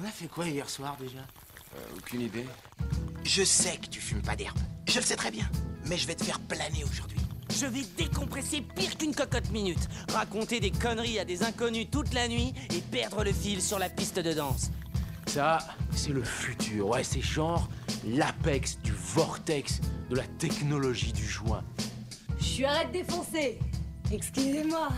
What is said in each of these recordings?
On a fait quoi hier soir déjà Euh, aucune idée. Je sais que tu fumes pas d'herbe. Je le sais très bien. Mais je vais te faire planer aujourd'hui. Je vais décompresser pire qu'une cocotte minute, raconter des conneries à des inconnus toute la nuit et perdre le fil sur la piste de danse. Ça, c'est le futur. Ouais, c'est genre l'apex du vortex de la technologie du joint. Je suis arrête de défoncer. Excusez-moi.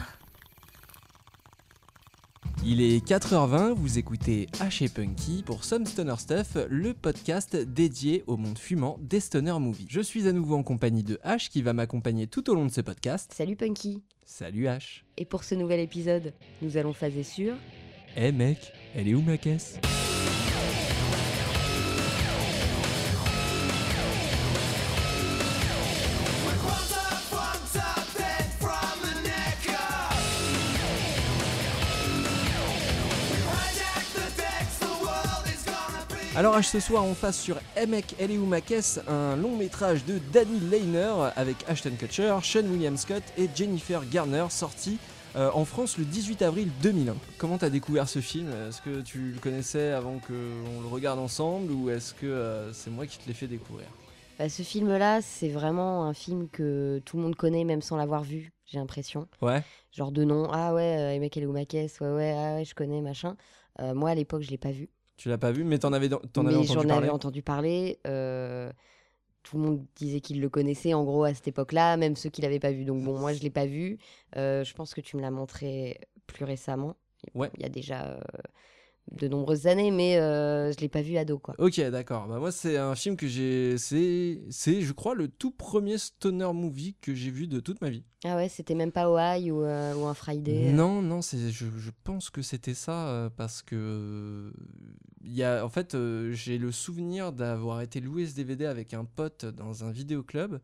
Il est 4h20, vous écoutez H et Punky pour Some Stoner Stuff, le podcast dédié au monde fumant des Stoner Movies. Je suis à nouveau en compagnie de H qui va m'accompagner tout au long de ce podcast. Salut Punky. Salut H. Et pour ce nouvel épisode, nous allons phaser sur Eh mec, elle est où ma caisse? Alors ce soir on face sur Eh où ma caisse Un long métrage de Danny Lehner avec Ashton Kutcher, Sean William Scott et Jennifer Garner sorti euh, en France le 18 avril 2001. Comment t'as découvert ce film? Est-ce que tu le connaissais avant qu'on le regarde ensemble ou est-ce que euh, c'est moi qui te l'ai fait découvrir? Bah, Ce film-là, c'est vraiment un film que tout le monde connaît même sans l'avoir vu, j'ai l'impression. Ouais. Genre de nom, ah ouais, euh, est où ma caisse? Ouais, ouais, ah ouais, je connais, machin. Euh, moi, à l'époque, je l'ai pas vu. Tu l'as pas vu mais t'en avais, t'en avais entendu j'en parler avais entendu parler. euh, tout le monde disait qu'il le connaissait en gros à cette époque-là, même ceux qui l'avaient pas vu. Donc bon, moi je l'ai pas vu. Euh, je pense que tu me l'as montré plus récemment. Ouais. Il y a déjà euh, de nombreuses années, mais euh, je l'ai pas vu ado quoi. Ok, d'accord. Bah moi, c'est un film que j'ai. C'est, c'est, je crois, le tout premier stoner movie que j'ai vu de toute ma vie. Ah ouais, c'était même pas Hawaii ou, euh, ou un Friday. euh. Non, non, c'est, je, je pense que c'était ça euh, parce que. Y a, en fait, j'ai le souvenir d'avoir été loué ce DVD avec un pote dans un vidéoclub.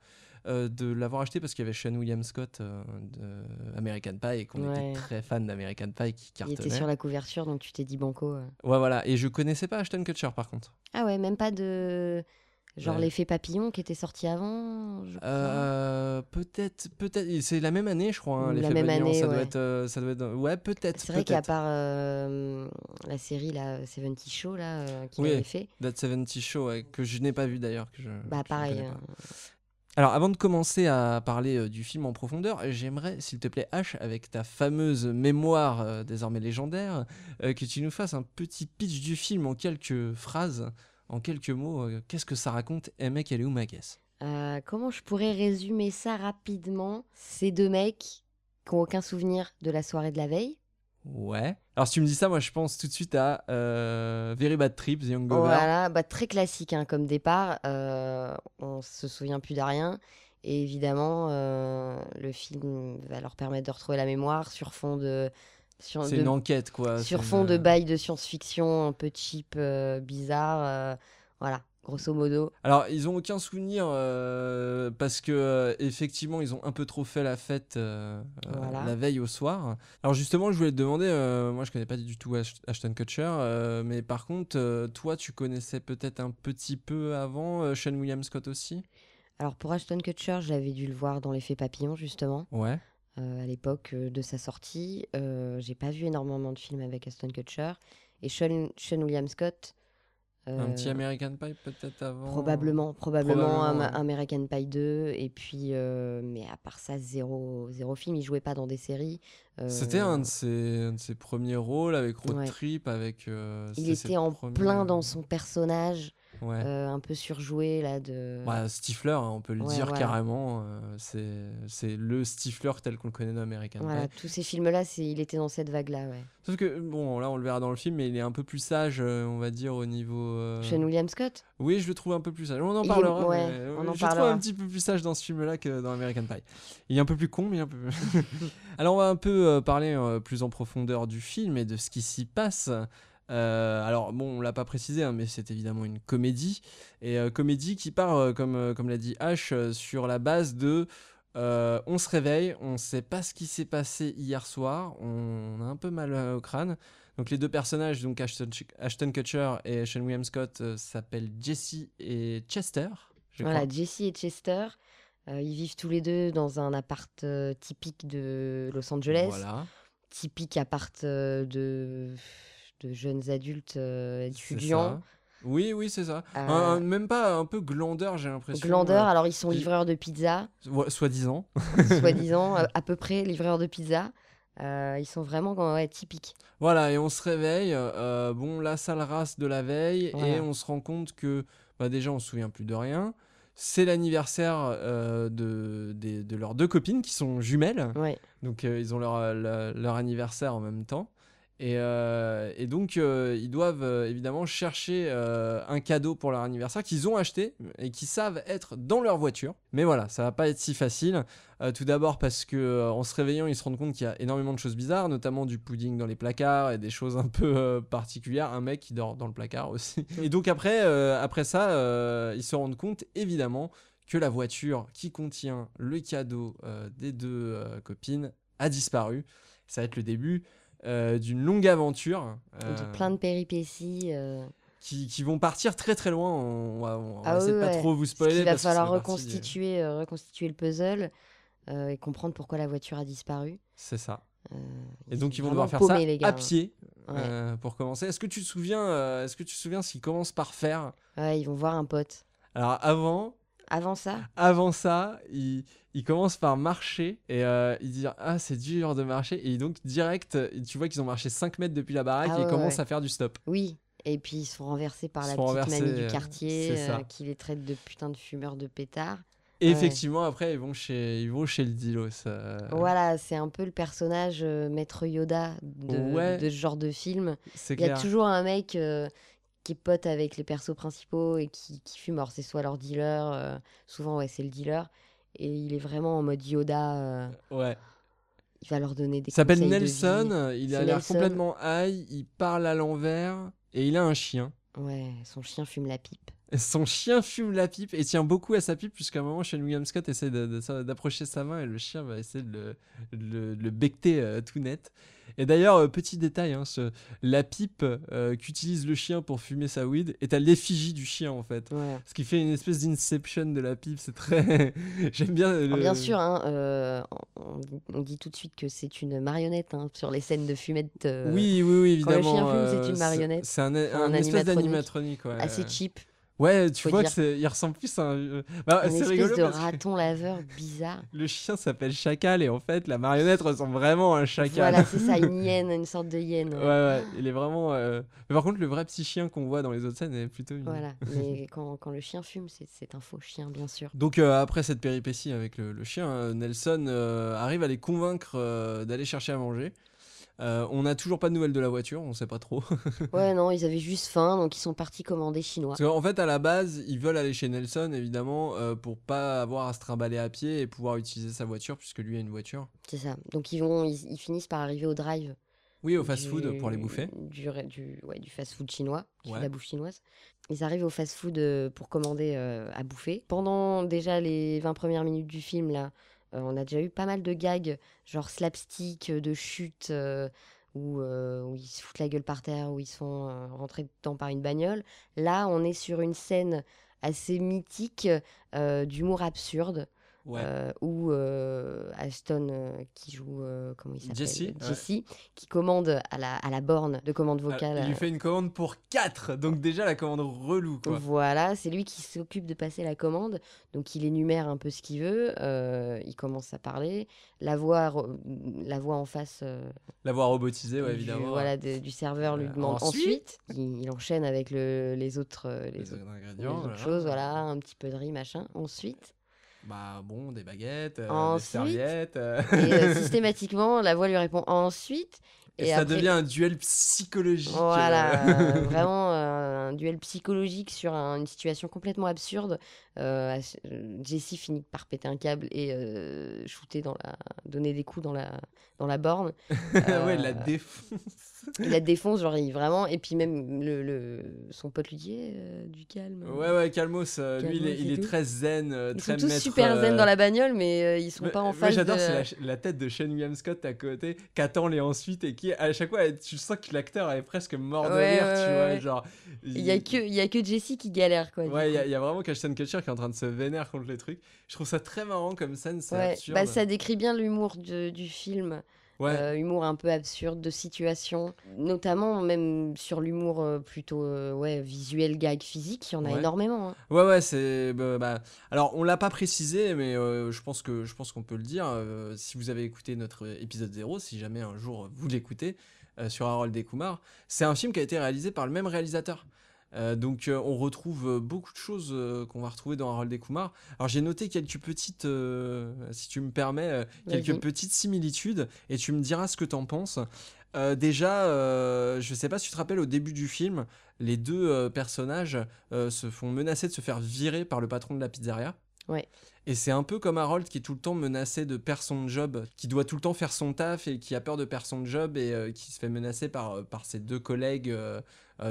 Euh, de l'avoir acheté parce qu'il y avait Sean William Scott euh, de American Pie et qu'on Ouais. était très fan d'American Pie qui Il cartonnait. était sur la couverture, donc tu t'es dit banco. euh. Ouais, voilà. Et je connaissais pas Ashton Kutcher par contre. Ah ouais, même pas de. Genre Ouais. l'effet papillon qui était sorti avant. Euh, peut-être, peut-être. C'est la même année, je crois. hein, l'effet la même Papillon, année, ça doit être, ça doit être. Ouais, peut-être. C'est vrai qu'à part la série là, 70 Show là, qu'il Oui. avait fait, That 70 Show, que je n'ai pas vu d'ailleurs. que je- bah que pareil. Alors, avant de commencer à parler euh, du film en profondeur, j'aimerais, s'il te plaît, H, avec ta fameuse mémoire euh, désormais légendaire, euh, que tu nous fasses un petit pitch du film en quelques phrases, en quelques mots. Qu'est-ce que ça raconte Eh mec, elle est où ma caisse? Comment je pourrais résumer ça rapidement? Ces deux mecs qui ont aucun souvenir de la soirée de la veille. Ouais. Alors, si tu me dis ça, moi, je pense tout de suite à euh, Very Bad Trip, The Young Gover. Voilà, bah, très classique hein, comme départ. euh, on se souvient plus de rien. Et évidemment, euh, le film va leur permettre de retrouver la mémoire sur fond de. Sur, C'est de- une enquête, quoi. sur fond une- de bail de science-fiction un peu cheap, euh, bizarre. euh, voilà, grosso modo. Alors, ils ont aucun souvenir euh, parce que euh, effectivement, ils ont un peu trop fait la fête euh, Voilà. la veille au soir. Alors justement, je voulais te demander, moi, je connais pas du tout Ash- Ashton Kutcher, mais par contre, toi, tu connaissais peut-être un petit peu avant Sean William Scott aussi? Alors pour Ashton Kutcher, j'avais dû le voir dans l'effet papillon justement. Ouais. à l'époque de sa sortie. J'ai pas vu énormément de films avec Aston Kutcher. Et Sean, Sean William Scott. Un euh, petit American Pie peut-être avant. Probablement, probablement, Probablement, ouais. American Pie 2. Et puis, euh, mais à part ça, zéro, zéro film. Il jouait pas dans des séries. euh, C'était un de ses, un de ses premiers rôles avec Road Ouais. Trip, avec. euh, Il c'était ses était en plein dans son personnage, Ouais. euh, un peu surjoué là de. Bah, Stifler, hein, on peut le Ouais, dire voilà. carrément. euh, c'est le Stifler tel qu'on le connaît dans American Voilà, Pie. tous ces films-là, c'est, il était dans cette vague-là, ouais. Sauf que, bon, là, on le verra dans le film, mais il est un peu plus sage, euh, on va dire, au niveau. euh, Sean William Scott? Oui, je le trouve un peu plus sage. On en est- parlera. ouais, mais, euh, on en je le trouve parlera. un petit peu plus sage dans ce film-là que dans American Pie. Il est un peu plus con, mais un peu. Alors, on va un peu parler plus en profondeur du film et de ce qui s'y passe. Euh, alors, bon, on l'a pas précisé, hein, mais c'est évidemment une comédie. Et euh, comédie qui part, euh, comme, comme l'a dit H, euh, sur la base de. on se réveille, on sait pas ce qui s'est passé hier soir, on a un peu mal au crâne. Donc les deux personnages, donc Ashton, Ashton Kutcher et Sean William Scott, s'appellent Jesse et Chester. je Voilà, crois. Jesse et Chester. ils vivent tous les deux dans un appart typique de Los Angeles. Voilà. Typique appart de, de jeunes adultes euh, étudiants. ça. Oui, oui, c'est ça. Euh, Un- même pas un peu glandeur, j'ai l'impression. Glandeurs, euh, alors ils sont li- livreurs de pizza, Soi-disant. soi-disant, euh, à peu près livreurs de pizza. Euh, ils sont vraiment ouais, typiques. Voilà, et on se réveille, euh, bon, la sale race de la veille, et on se rend compte que bah, déjà on se souvient plus de rien. C'est l'anniversaire euh, de, leurs deux copines qui sont jumelles, Ouais. donc euh, ils ont leur, euh, leur, leur anniversaire en même temps. Et, euh, et donc euh, ils doivent euh, évidemment chercher un cadeau pour leur anniversaire qu'ils ont acheté et qui savent être dans leur voiture. Mais voilà, ça va pas être si facile. Tout d'abord parce que en se réveillant, ils se rendent compte qu'il y a énormément de choses bizarres, notamment du pudding dans les placards et des choses un peu particulières. Un mec qui dort dans le placard aussi. Et donc après, après ça, ils se rendent compte évidemment que la voiture qui contient le cadeau des deux copines a disparu. Ça va être le début d'une longue aventure euh, De plein de péripéties. euh, qui, qui vont partir très très loin. On va, on Ah oui, de pas ouais. trop vous parce spoiler. qu'il va parce falloir du- reconstituer, euh, reconstituer le puzzle euh, et comprendre pourquoi la voiture a disparu. C'est ça. Euh, Et donc ils vont devoir faire ça les gars, à hein. pied Ouais. euh, pour commencer. Est-ce que tu te souviens, euh, est-ce que tu te souviens ce qu'ils commencent par faire? Ouais, ils vont voir un pote. Alors avant, Avant ça, avant ça, ils, ils commencent par marcher et euh, ils disent ah c'est dur de marcher et donc direct, euh, tu vois qu'ils ont marché 5 mètres depuis la baraque Ah et ils commencent ouais. à faire du stop. oui. Et puis ils se font renverser par Ils la petite mamie euh, du quartier c'est ça. euh, qui les traite de putain de fumeurs de pétards. Et Ouais. effectivement après ils vont chez ils vont chez le Dilos. euh, Voilà, c'est un peu le personnage euh, maître Yoda de, Ouais. de ce genre de film. Il y a toujours un mec euh, qui est pote avec les persos principaux et qui, qui fume. Alors, c'est soit leur dealer, euh, souvent, ouais, c'est le dealer. Et il est vraiment en mode Yoda. euh, Ouais. il va leur donner des Il s'appelle de Nelson, il a l'air complètement high, il parle à l'envers et il a un chien. Ouais, son chien fume la pipe. Son chien fume la pipe et tient beaucoup à sa pipe, puisqu'à un moment, Shane William Scott essaie d'approcher sa main et le chien va essayer de le, de le, de le becter euh, tout net. Et d'ailleurs, euh, petit détail, hein, ce- la pipe euh, qu'utilise le chien pour fumer sa weed est à l'effigie du chien en fait. Ouais. Ce qui fait une espèce d'inception de la pipe, c'est très. J'aime bien. Le... Alors, bien sûr, hein, euh, on, on dit tout de suite que c'est une marionnette hein, sur les scènes de fumette. Oui, oui, oui, quand le évidemment. chien fume, c'est une marionnette. C'est un, un un espèce animatronique. d'animatronique. Ouais. Assez cheap. Ouais, tu faut vois dire. que il ressemble plus à un. euh, Bah, c'est rigolo de parce que raton laveur bizarre. le chien s'appelle Chacal et en fait la marionnette ressemble vraiment à un chacal. Voilà, c'est ça, une hyène, une sorte de hyène. Ouais, ouais. il est vraiment. euh, Mais par contre, le vrai petit chien qu'on voit dans les autres scènes est plutôt. Voilà, mais quand, quand le chien fume, c'est un faux chien, bien sûr. Donc, euh, après cette péripétie avec le, le chien, Nelson euh, arrive à les convaincre d'aller chercher à manger. Euh, on n'a toujours pas de nouvelles de la voiture, on sait pas trop. Ouais, non, ils avaient juste faim, donc ils sont partis commander chinois. Parce qu'en fait, à la base, ils veulent aller chez Nelson, évidemment, euh, pour pas avoir à se trimballer à pied et pouvoir utiliser sa voiture, puisque lui a une voiture. C'est ça. Donc ils vont, ils, ils finissent par arriver au drive. Oui, au fast-food pour les bouffer. Du, ré- du, ouais, du fast-food chinois, Ouais. de la bouffe chinoise. Ils arrivent au fast-food euh, pour commander euh, à bouffer. Pendant déjà les 20 premières minutes du film, là, on a déjà eu pas mal de gags, genre slapstick, euh, de chute, euh, où, euh, ils se foutent la gueule par terre, où ils sont euh, rentrés dedans par une bagnole. Là, on est sur une scène assez mythique euh, d'humour absurde. Ouais. euh, où euh, Aston, euh, qui joue, euh, comment il s'appelle Jesse, ouais. Jesse, qui commande à la, à la borne de commande Ah, vocale. il lui fait une commande pour 4, donc déjà la commande relou, quoi. Voilà, c'est lui qui s'occupe de passer la commande. Donc il énumère un peu ce qu'il veut. il commence à parler. La voix, la voix en face euh, L'avoir robotisé, ouais, du, évidemment. voilà, de- du serveur lui demande ensuite il, il enchaîne avec le- les autres, les Les autres, autres les ingrédients. autres voilà. choses. Voilà, un petit peu de riz, machin. Ensuite, Bah bon, des baguettes, euh, des serviettes. euh, et euh, systématiquement, la voix lui répond ensuite. Et, Et ça après- devient un duel psychologique. Voilà, vraiment un duel psychologique sur un- une situation complètement absurde. Euh, euh, Jessie finit par péter un câble et euh, shooter dans la, donner des coups dans la, dans la borne. ouais, la Euh, défonce. Il la défonce, genre il vraiment. Et puis même le, le- son pote lui dit Eh, euh, du calme. Ouais, ouais, Calmos, euh, lui, il est, il très zen, euh, Ils très sont tous maître, super zen euh, dans la bagnole, mais euh, ils sont Mais- pas en face j'adore, de... c'est la, tête de Shane William Scott à côté, qui attend les ensuite et qui, à chaque fois, tu sens que l'acteur est presque mort de Ouais, rire, ouais, tu ouais, vois. Genre, Il y a que il y a que Jessie qui galère quoi. Ouais, il y, a- coup. il y a vraiment Ashton Kutcher qui est en train de se vénère contre les trucs. Je trouve ça très marrant comme scène, c'est Ouais, absurde. bah, ça décrit bien l'humour du film. Ouais. euh, humour un peu absurde de situation, notamment même sur l'humour euh, plutôt euh, ouais, visuel, gag, physique, il y en a Ouais. énormément. hein. Ouais, ouais, c'est. bah, bah, alors, on l'a pas précisé, mais je pense que je pense qu'on peut le dire. si vous avez écouté notre épisode 0, si jamais un jour vous l'écoutez sur Harold Kumar, c'est un film qui a été réalisé par le même réalisateur. Euh, donc, euh, on retrouve euh, beaucoup de choses euh, qu'on va retrouver dans Harold et Kumar. Alors, j'ai noté quelques petites, si tu me permets, quelques petites similitudes, et tu me diras ce que t'en penses. Déjà, je sais pas si tu te rappelles au début du film, les deux personnages se font menacer de se faire virer par le patron de la pizzeria. Ouais. Et c'est un peu comme Harold qui est tout le temps menacé de perdre son job, qui doit tout le temps faire son taf et qui a peur de perdre son job et qui se fait menacer par, par ses deux collègues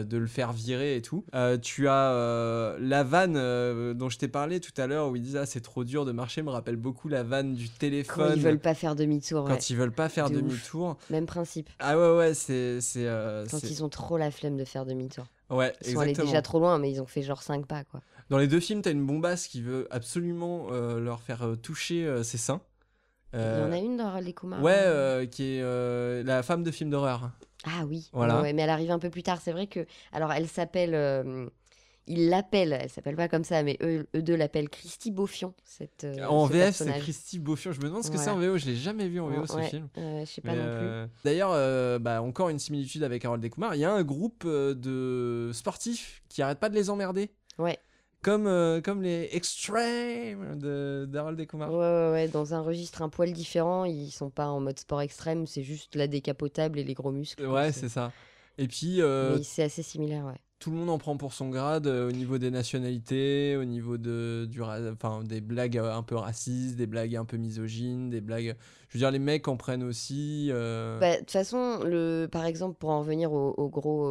de le faire virer et tout. Euh, tu as euh, la vanne euh, dont je t'ai parlé tout à l'heure où ils disent ah c'est trop dur de marcher, me rappelle beaucoup la vanne du Quand téléphone ils veulent pas faire demi-tour, quand ouais. ils veulent pas faire De demi-tour. même principe. Ah ouais ouais c'est c'est euh, Quand ils ont trop la flemme de faire demi-tour. ouais Ils sont allés déjà trop loin, mais ils ont fait genre 5 pas, quoi. Dans les deux films, t'as une bombasse qui veut absolument euh, leur faire euh, toucher euh, ses seins. Il y en Euh, a une dans les Kumar Ouais, hein. euh, qui est euh, la femme de film d'horreur. Ah oui, Voilà. ouais, ouais, mais elle arrive un peu plus tard. C'est vrai que. Alors, elle s'appelle. euh, Ils l'appellent, elle s'appelle pas comme ça, mais eux, eux deux l'appellent Christy Beaufion. Cette, euh, en ce VF, c'est. Christy Beaufion. Je me demande ce que Voilà. c'est en VO. Je l'ai jamais vu en VO ce Ouais, film. euh, je sais pas Mais, non plus. euh, D'ailleurs, bah, encore une similitude avec Harold Kumar. Il y a un groupe de sportifs qui arrête pas de les emmerder. Ouais. Comme, euh, comme les Extreme de d'Harold Kumar. Ouais, ouais, ouais, dans un registre un poil différent, ils sont pas en mode sport extrême, c'est juste la décapotable et les gros muscles. Ouais, c'est ça. Et puis, euh, Mais c'est assez similaire, ouais. Tout le monde en prend pour son grade euh, au niveau des nationalités, au niveau de, du, enfin, des blagues euh, un peu racistes, des blagues un peu misogynes, des blagues. Je veux dire, les mecs en prennent aussi. euh, Bah, De toute façon, le, par exemple, pour en revenir au, gros,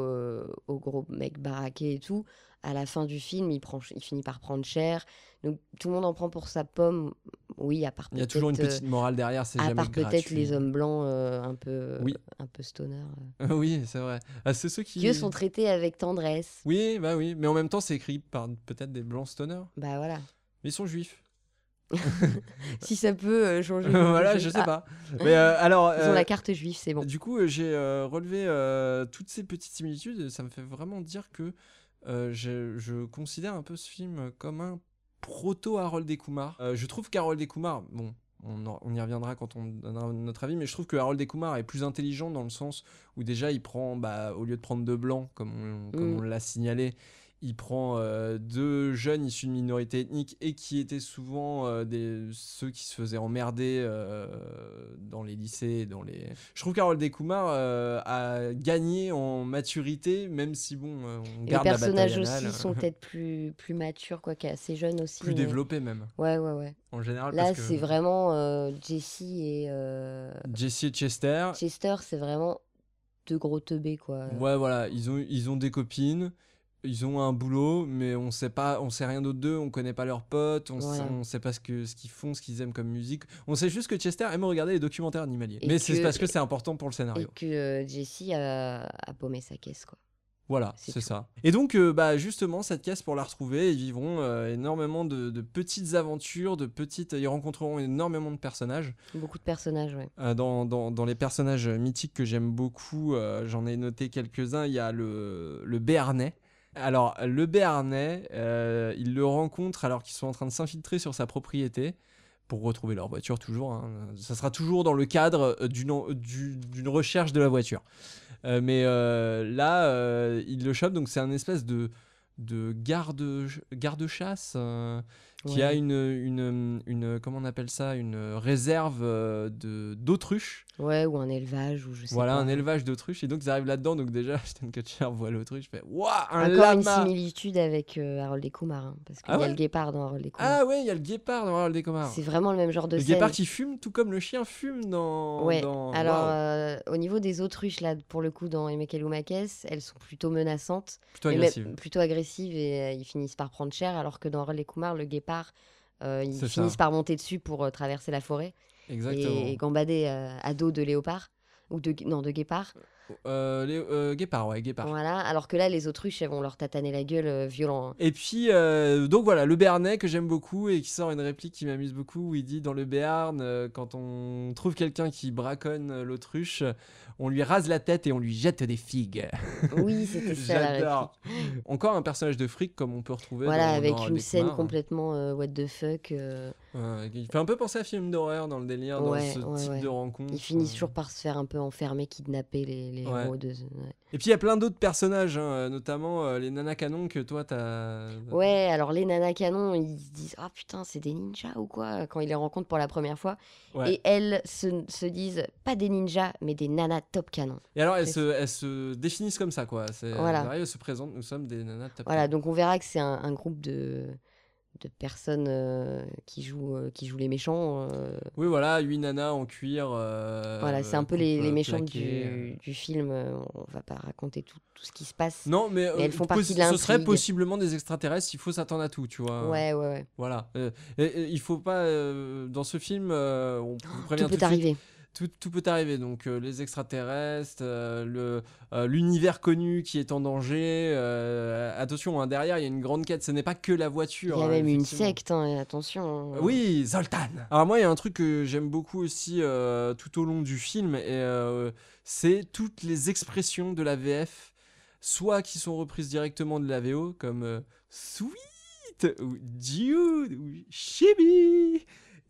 au gros mec baraqué et tout, à la fin du film, il, prend, il finit par prendre cher. Donc tout le monde en prend pour sa pomme. Oui, à part Il y a toujours une euh, petite morale derrière, c'est à jamais part peut-être les hommes blancs euh, un peu, Oui. un peu stoner, euh, oui, c'est vrai. Ah, c'est ceux qui. eux sont traités avec tendresse. Oui, bah oui, mais en même temps, c'est écrit par peut-être des blancs stoners. Bah voilà. Mais ils sont juifs. si ça peut euh, changer. voilà, je sais Ah, pas. Mais euh, alors. Ils ont euh, la carte juive, c'est bon. Du coup, euh, j'ai euh, relevé euh, toutes ces petites similitudes et ça me fait vraiment dire que euh, je, je considère un peu ce film comme un proto Harold et Kumar. Euh, je trouve qu'Harold et Kumar, bon, on, en- on y reviendra quand on donnera notre avis, mais je trouve que Harold et Kumar est plus intelligent dans le sens où déjà il prend, bah, au lieu de prendre deux blancs, comme on, comme Mm. on l'a signalé, il prend euh, deux jeunes issus de minorités ethniques et qui étaient souvent euh, des, ceux qui se faisaient emmerder euh, dans les lycées. Dans les... Je trouve Kumar euh, a gagné en maturité, même si bon, on les garde la personnages aussi sont peut-être plus, plus matures, quoi, assez jeunes aussi. plus mais- développés même, Ouais, ouais, ouais. en général. Là, que c'est vraiment Jessie et Jesse et Chester, Chester, c'est vraiment deux gros teubés, quoi. ouais voilà, ils ont, ils ont des copines. Ils ont un boulot, mais on sait pas, on sait rien d'autre d'eux, on connaît pas leurs potes, on, sait, Ouais. on sait pas ce que ce qu'ils font, ce qu'ils aiment comme musique. On sait juste que Chester aime regarder les documentaires animaliers. Et mais c'est parce que c'est important pour le Et scénario. que euh, Jessie a, a paumé sa caisse, quoi. Voilà, C'est ça. Et donc, euh, bah, justement, cette caisse, pour la retrouver, ils vivront euh, énormément de, de petites aventures, de petites. Ils rencontreront énormément de personnages. Beaucoup de personnages. Euh, dans, dans- dans les personnages mythiques que j'aime beaucoup, j'en ai noté quelques-uns. Il y a le, le Béarnais. Alors, le Béarnais, euh, ils le rencontrent alors qu'ils sont en train de s'infiltrer sur sa propriété pour retrouver leur voiture, toujours. hein. Ça sera toujours dans le cadre euh, d'une recherche de la voiture. Euh, mais là, ils le chopent, donc c'est un espèce de, de garde, garde-chasse qui Ouais. a une, une, une, comment on appelle ça, une réserve euh, de d'autruches. Ouais, ou un élevage, ou je sais Voilà, pas. un élevage d'autruches. Et donc, ils arrivent là-dedans. Donc, déjà, Ashton Kutcher voit l'autruche. fait Waouh, un Encore une similitude avec euh, Harold et Kumar, hein, parce qu'il Ah y a le guépard dans Harold et Kumar. Ah ouais, il y a le guépard dans Harold et Kumar. C'est vraiment le même genre de Le scène. guépard qui fume, tout comme le chien fume dans. Ouais, dans- alors euh, au niveau des autruches, là, pour le coup, dans Emekelumakes, elles sont plutôt menaçantes, plutôt mais même agressive. plutôt agressives et euh, ils finissent par prendre cher, alors que dans Harold et Kumar, le guépard, euh, ils C'est finissent ça. par monter dessus pour euh, traverser la forêt Exactement. et gambader euh, à dos de léopard, ou de, non, de guépard. Euh, les, euh, guépard, ouais, guépard. Voilà, alors que là, les autruches, elles vont leur tataner la gueule euh, violent. hein. Et puis, euh, donc voilà, le Béarnais que j'aime beaucoup et qui sort une réplique qui m'amuse beaucoup où il dit dans le Béarn, euh, quand on trouve quelqu'un qui braconne euh, l'autruche, on lui rase la tête et on lui jette des figues. Oui, c'était ça la J'adore. réplique. Encore un personnage de fric comme on peut retrouver Voilà, dans, avec dans une scène complètement euh, what the fuck. euh, Ouais, il fait un peu penser à film d'horreur dans le délire, dans Ouais, ce ouais, type ouais. de rencontre. Ils finissent toujours par se faire un peu enfermer, kidnapper les, les Ouais. héros de. ouais. Et puis il y a plein d'autres personnages, hein, euh, notamment euh, les nanas canons que toi t'as. Ouais, alors les nanas canons, ils se disent Ah putain, c'est des ninjas ou quoi quand ils les rencontrent pour la première fois. Ouais. Et elles se, se disent pas des ninjas, mais des nanas top canon. Et alors elles se, elles se définissent comme ça, quoi. C'est- Voilà. elles se présentent, nous sommes des nanas top Voilà, donc on verra que c'est un, un groupe de, de personnes euh, qui, jouent, euh, qui jouent les méchants. euh, Oui, voilà, huit nanas en cuir. voilà, c'est un peu les, les méchants du, du film. On va pas raconter tout, tout ce qui se passe. Non, mais, elles font partie de ce serait possiblement des extraterrestres, il faut s'attendre à tout, tu vois. Ouais, ouais, ouais. Voilà. Et- et il faut pas. dans ce film, on vous prévient Tout tout peut suite, arriver. Tout, tout peut arriver. Donc, euh, les extraterrestres, euh, euh, l'univers connu qui est en danger. euh, attention, hein, derrière, il y a une grande quête. Ce n'est pas que la Il voiture. y a hein, même une secte, hein, attention. hein. Oui, Zoltan. Alors moi, il y a un truc que j'aime beaucoup aussi tout au long du film, et c'est toutes les expressions de la VF, soit qui sont reprises directement de la VO, comme sweet ou dude ou chibi,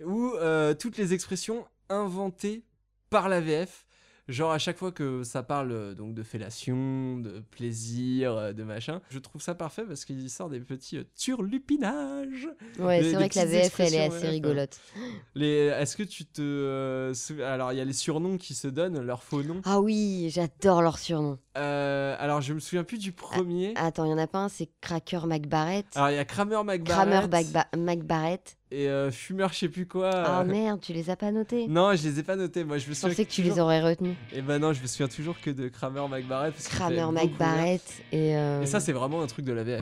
ou euh, toutes les expressions inventées par la VF. Genre à chaque fois que ça parle euh, donc de fellation, de plaisir, euh, de machin, je trouve ça parfait parce qu'il sort des petits euh, turlupinages. Ouais, c'est vrai que la VF, elle est assez rigolote. Les, est-ce que tu te, euh, alors il y a les surnoms qui se donnent, leurs faux noms? Ah oui, j'adore leur surnom. Euh, alors je me souviens plus du premier. Attends, il y en a pas un, c'est Cracker McBarrett. Alors il y a Kramer McBarrett Kramer McBarrett. et euh, Fumeur, je sais plus quoi. Ah euh, merde, tu les as pas notés. Non, je les ai pas notés. Moi, je me Je souviens pensais que tu les aurais retenus. Eh ben non, je me souviens toujours que de Kramer McBarrett. parce Kramer. McBarrett et. euh, Et ça, c'est vraiment un truc de la VF.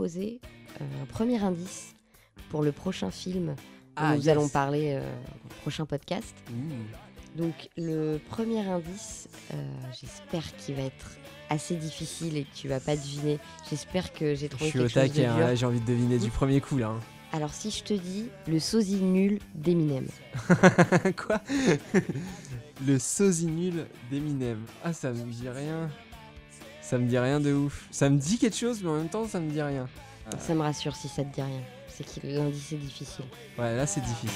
Proposer euh, un premier indice pour le prochain film dont Ah, nous yes. allons parler euh, au prochain podcast. Donc, le premier indice, euh, j'espère qu'il va être assez difficile et que tu vas pas deviner. J'espère que j'ai trouvé quelque chose de taquet, hein, dur. là, j'ai envie de deviner du premier coup là. hein. Alors, si je te dis le sosie nul d'Eminem. Quoi? Le sosie nul d'Eminem. Ah, ça me dit rien. Ça me dit rien de ouf. Ça me dit quelque chose, mais en même temps, ça me dit rien. Ça me rassure si ça te dit rien. C'est que l'indice est difficile. Ouais, là, c'est difficile.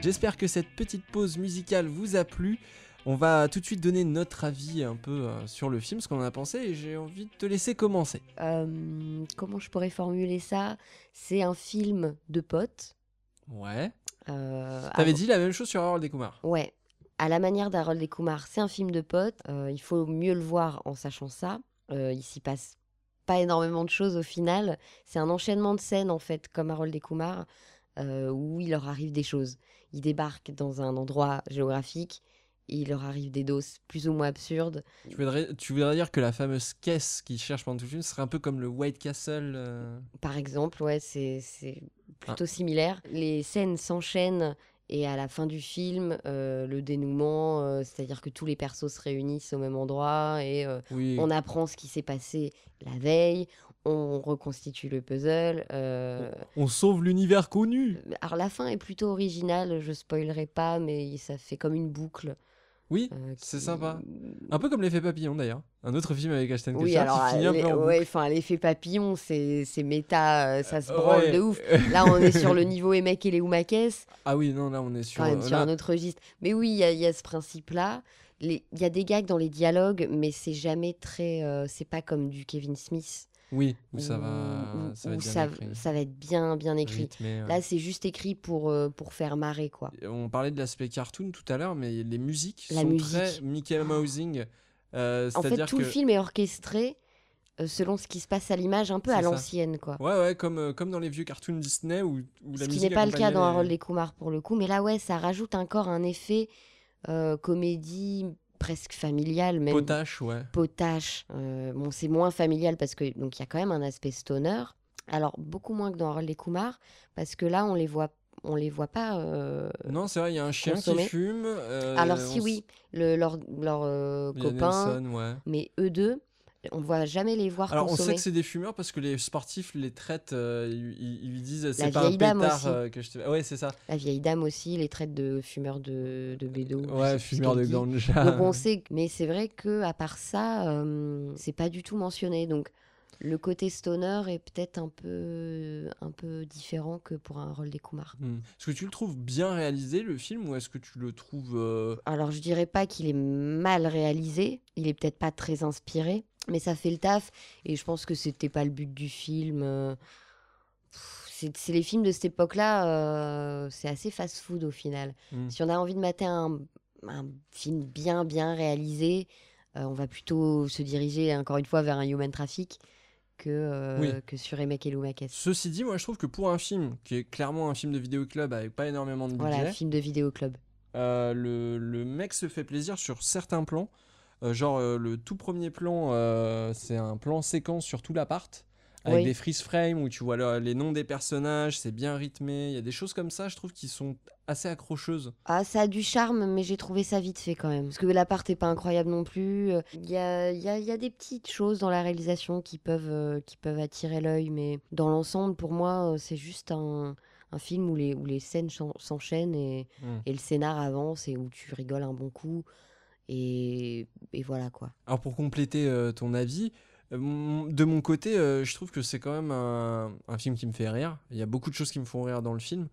J'espère que cette petite pause musicale vous a plu. On va tout de suite donner notre avis un peu euh, sur le film, ce qu'on en a pensé, et j'ai envie de te laisser commencer. Euh, comment je pourrais formuler ça? C'est un film de potes. Ouais. Euh, T'avais dit la même chose sur Harold et Kumar. Ouais. À la manière d'Harold et Kumar, c'est un film de potes. Euh, il faut mieux le voir en sachant ça. Il s'y passe pas énormément de choses au final. C'est un enchaînement de scènes, en fait, comme Harold et Kumar, où il leur arrive des choses. Ils débarquent dans un endroit géographique. Il leur arrive des doses plus ou moins absurdes. Tu voudrais, tu voudrais dire que la fameuse caisse qu'ils cherchent pendant tout le film serait un peu comme le White Castle euh, Par exemple, ouais, c'est c'est plutôt Ah. similaire. Les scènes s'enchaînent Et à la fin du film, euh, le dénouement, euh, c'est-à-dire que tous les persos se réunissent au même endroit et Oui. on apprend ce qui s'est passé la veille, on reconstitue le puzzle. euh, On sauve l'univers connu. Alors la fin est plutôt originale, je spoilerai pas, mais ça fait comme une boucle. Oui, euh, c'est sympa. Un peu comme l'effet papillon d'ailleurs. Un autre film avec Ashton Kutcher Oui, alors qui finit un les- peu en ouais, boucle. enfin, l'effet papillon, c'est c'est méta, euh, ça se Euh, branle ouais. de ouf. Là, on est sur le niveau Emek et les Oumakes, Ah oui, non, là on est sur. là- un autre registre. Mais oui, il y, a- il y a ce principe-là. Il y a des gags dans les dialogues, mais c'est jamais très. euh, c'est pas comme du Kevin Smith. Oui, où ça va, où- ça va où être bien ça, écrit. ça va être bien, bien écrit. rythmé, ouais. Là, c'est juste écrit pour, euh, pour faire marrer, quoi. On parlait de l'aspect cartoon tout à l'heure, mais les musiques La sont musique. très Mickey Mousing. Euh, En fait, tout que... le film est orchestré euh, selon ce qui se passe à l'image, un peu à l'ancienne, quoi. Ouais, ouais, comme, euh, comme dans les vieux cartoons Disney où, où la Ce qui n'est pas le cas dans Harold et Kumar pour le coup, mais là ouais, ça rajoute encore un effet euh, comédie presque familiale, même Potache, ouais. potache. Euh, bon, c'est moins familial parce que donc il y a quand même un aspect stoner. Alors beaucoup moins que dans Harold et Kumar parce que là on les voit, on les voit pas. euh, Non, c'est vrai, il y a un chien Consommer. qui fume. euh, Alors si oui, le, leur, leur copain, Nelson, ouais. mais eux deux, on voit jamais les voir Alors on sait que c'est des fumeurs parce que les sportifs les traitent, euh, ils, ils- disent c'est pas un pétard euh, que je te... Ouais, c'est ça. La vieille dame aussi les traite de fumeurs de, de bédo. Ouais, plus ce fumeur de ganja. Donc on sait, mais c'est vrai que à part ça, euh, c'est pas du tout mentionné. Donc le côté stoner est peut-être un peu, un peu différent que pour un rôle des Kumar. Hmm. Est-ce que tu le trouves bien réalisé le film ou est-ce que tu le trouves Alors je dirais pas qu'il est mal réalisé, il est peut-être pas très inspiré, mais ça fait le taf. Et je pense que c'était pas le but du film. euh, C'est les films de cette époque-là, euh, c'est assez fast-food au final. Mm. Si on a envie de mater un, un film bien bien réalisé, euh, on va plutôt se diriger encore une fois vers un Human Traffic que, euh, Oui. que sur Emek et Loumakes. Ceci dit, moi je trouve que pour un film qui est clairement un film de vidéoclub avec pas énormément de budget, Voilà, film de vidéo club. euh, le, le mec se fait plaisir sur certains plans. Euh, genre euh, le tout premier plan, euh, c'est un plan séquence sur tout l'appart. Avec Oui. des freeze frames où tu vois le- les noms des personnages, c'est bien rythmé. Il y a des choses comme ça, je trouve, qui sont assez accrocheuses. Ah, ça a du charme, mais j'ai trouvé ça vite fait quand même. Parce que l'appart est pas incroyable non plus. Il y a, il y a- il y a des petites choses dans la réalisation qui peuvent, euh, qui peuvent attirer l'œil, mais dans l'ensemble, pour moi, euh, c'est juste un, un film où les, où les scènes s'en- s'enchaînent et, Mm. et le scénar avance et où tu rigoles un bon coup. Et, et voilà quoi. Alors pour compléter euh, ton avis, euh, de mon côté, euh, je trouve que c'est quand même un, un film qui me fait rire. Il y a beaucoup de choses qui me font rire dans le film.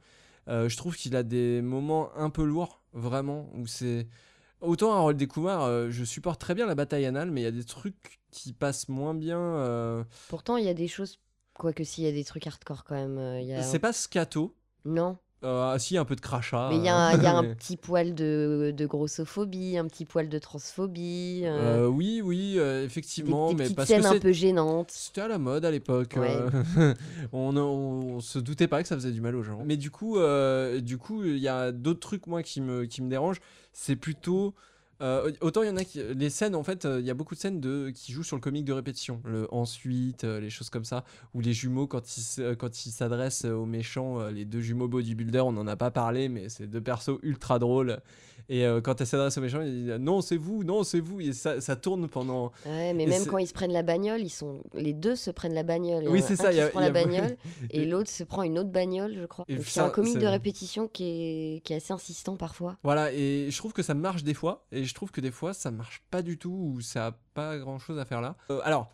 Euh, je trouve qu'il a des moments un peu lourds, vraiment, où c'est... Autant Harold euh, je supporte très bien la bataille anale, mais il y a des trucs qui passent moins bien. Pourtant, il y a des choses. Quoique, s'il y a des trucs hardcore quand même. y a... C'est pas scato. Non. Euh, ah, si, un peu de crachat. Mais il y, a un- y a un petit poil de, de grossophobie, un petit poil de transphobie. euh, euh, oui, oui, euh, des, effectivement, des mais petites parce que scènes un c'est peu gênantes. C'était à la mode à l'époque. Ouais. on, on, on se doutait pas que ça faisait du mal aux gens. Mais du coup, du coup, il y a d'autres trucs moi qui me qui me dérangent. C'est plutôt euh, autant il y en a qui les scènes en fait, euh, il y a beaucoup de scènes de qui jouent sur le comique de répétition, le ensuite, euh, les choses comme ça, ou les jumeaux quand ils se- quand ils s'adressent aux méchants, les deux jumeaux bodybuilder, on n'en a pas parlé, mais c'est deux persos ultra drôles. Et quand elles s'adressent aux méchants, ils disent non c'est vous, non c'est vous, et ça, ça tourne pendant Ouais, mais Et même quand ils se prennent la bagnole, ils sont les deux se prennent la bagnole. Oui, c'est ça, il y a- se prend la bagnole et l'autre se prend une autre bagnole, je crois. C'est un comique de répétition qui est, qui est assez insistant parfois. Voilà, et je trouve que ça marche des fois, et je trouve que des fois ça marche pas du tout, ou ça a pas grand chose à faire là. Euh, alors,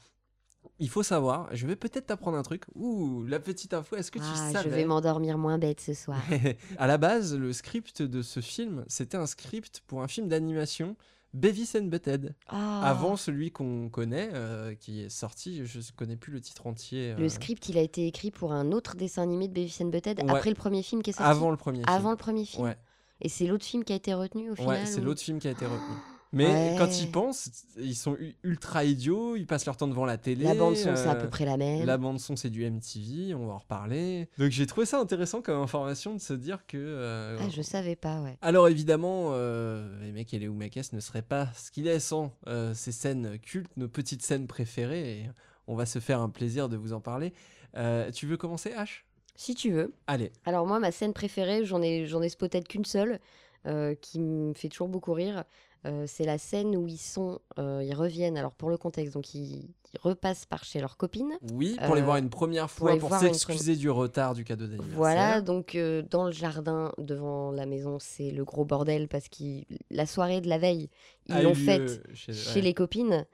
il faut savoir, je vais peut-être t'apprendre un truc. Ouh, la petite info, est-ce que tu Ah, je savais vais m'endormir moins bête ce soir. À la base, le script de ce film, c'était un script pour un film d'animation, Beavis and Butthead. Ah. Avant celui qu'on connaît, euh, qui est sorti, je connais plus le titre entier. Le euh, script, il a été écrit pour un autre dessin animé de Beavis and Butthead Ouais. après le premier film qui est sorti. Avant le premier film. Avant le premier film. Ouais. Et c'est l'autre film qui a été retenu au final. Ouais, c'est ou- l'autre film qui a été retenu. Mais Ouais. quand ils pensent, ils sont ultra idiots, ils passent leur temps devant la télé. La bande son, c'est à euh, peu près la même. La bande son, c'est du MTV, on va en reparler. Donc j'ai trouvé ça intéressant comme information de se dire que. euh, Ah, je savais pas, ouais. Alors évidemment, euh, les mecs et les Oumakes ne seraient pas ce qu'il est sans euh, ces scènes cultes, nos petites scènes préférées. Et on va se faire un plaisir de vous en parler. Euh, tu veux commencer, H? Si tu veux. Allez. Alors moi, ma scène préférée, j'en ai, j'en ai peut-être qu'une seule, euh, qui me fait toujours beaucoup rire. Euh, c'est la scène où ils sont, euh, ils reviennent. Alors pour le contexte, donc ils, ils repassent par chez leur copine. Oui, pour les voir une première fois, pour une s'excuser du retard du cadeau d'anniversaire. Voilà, donc dans le jardin devant la maison, c'est le gros bordel parce que la soirée de la veille, ils l'ont faite chez, chez ouais. les copines.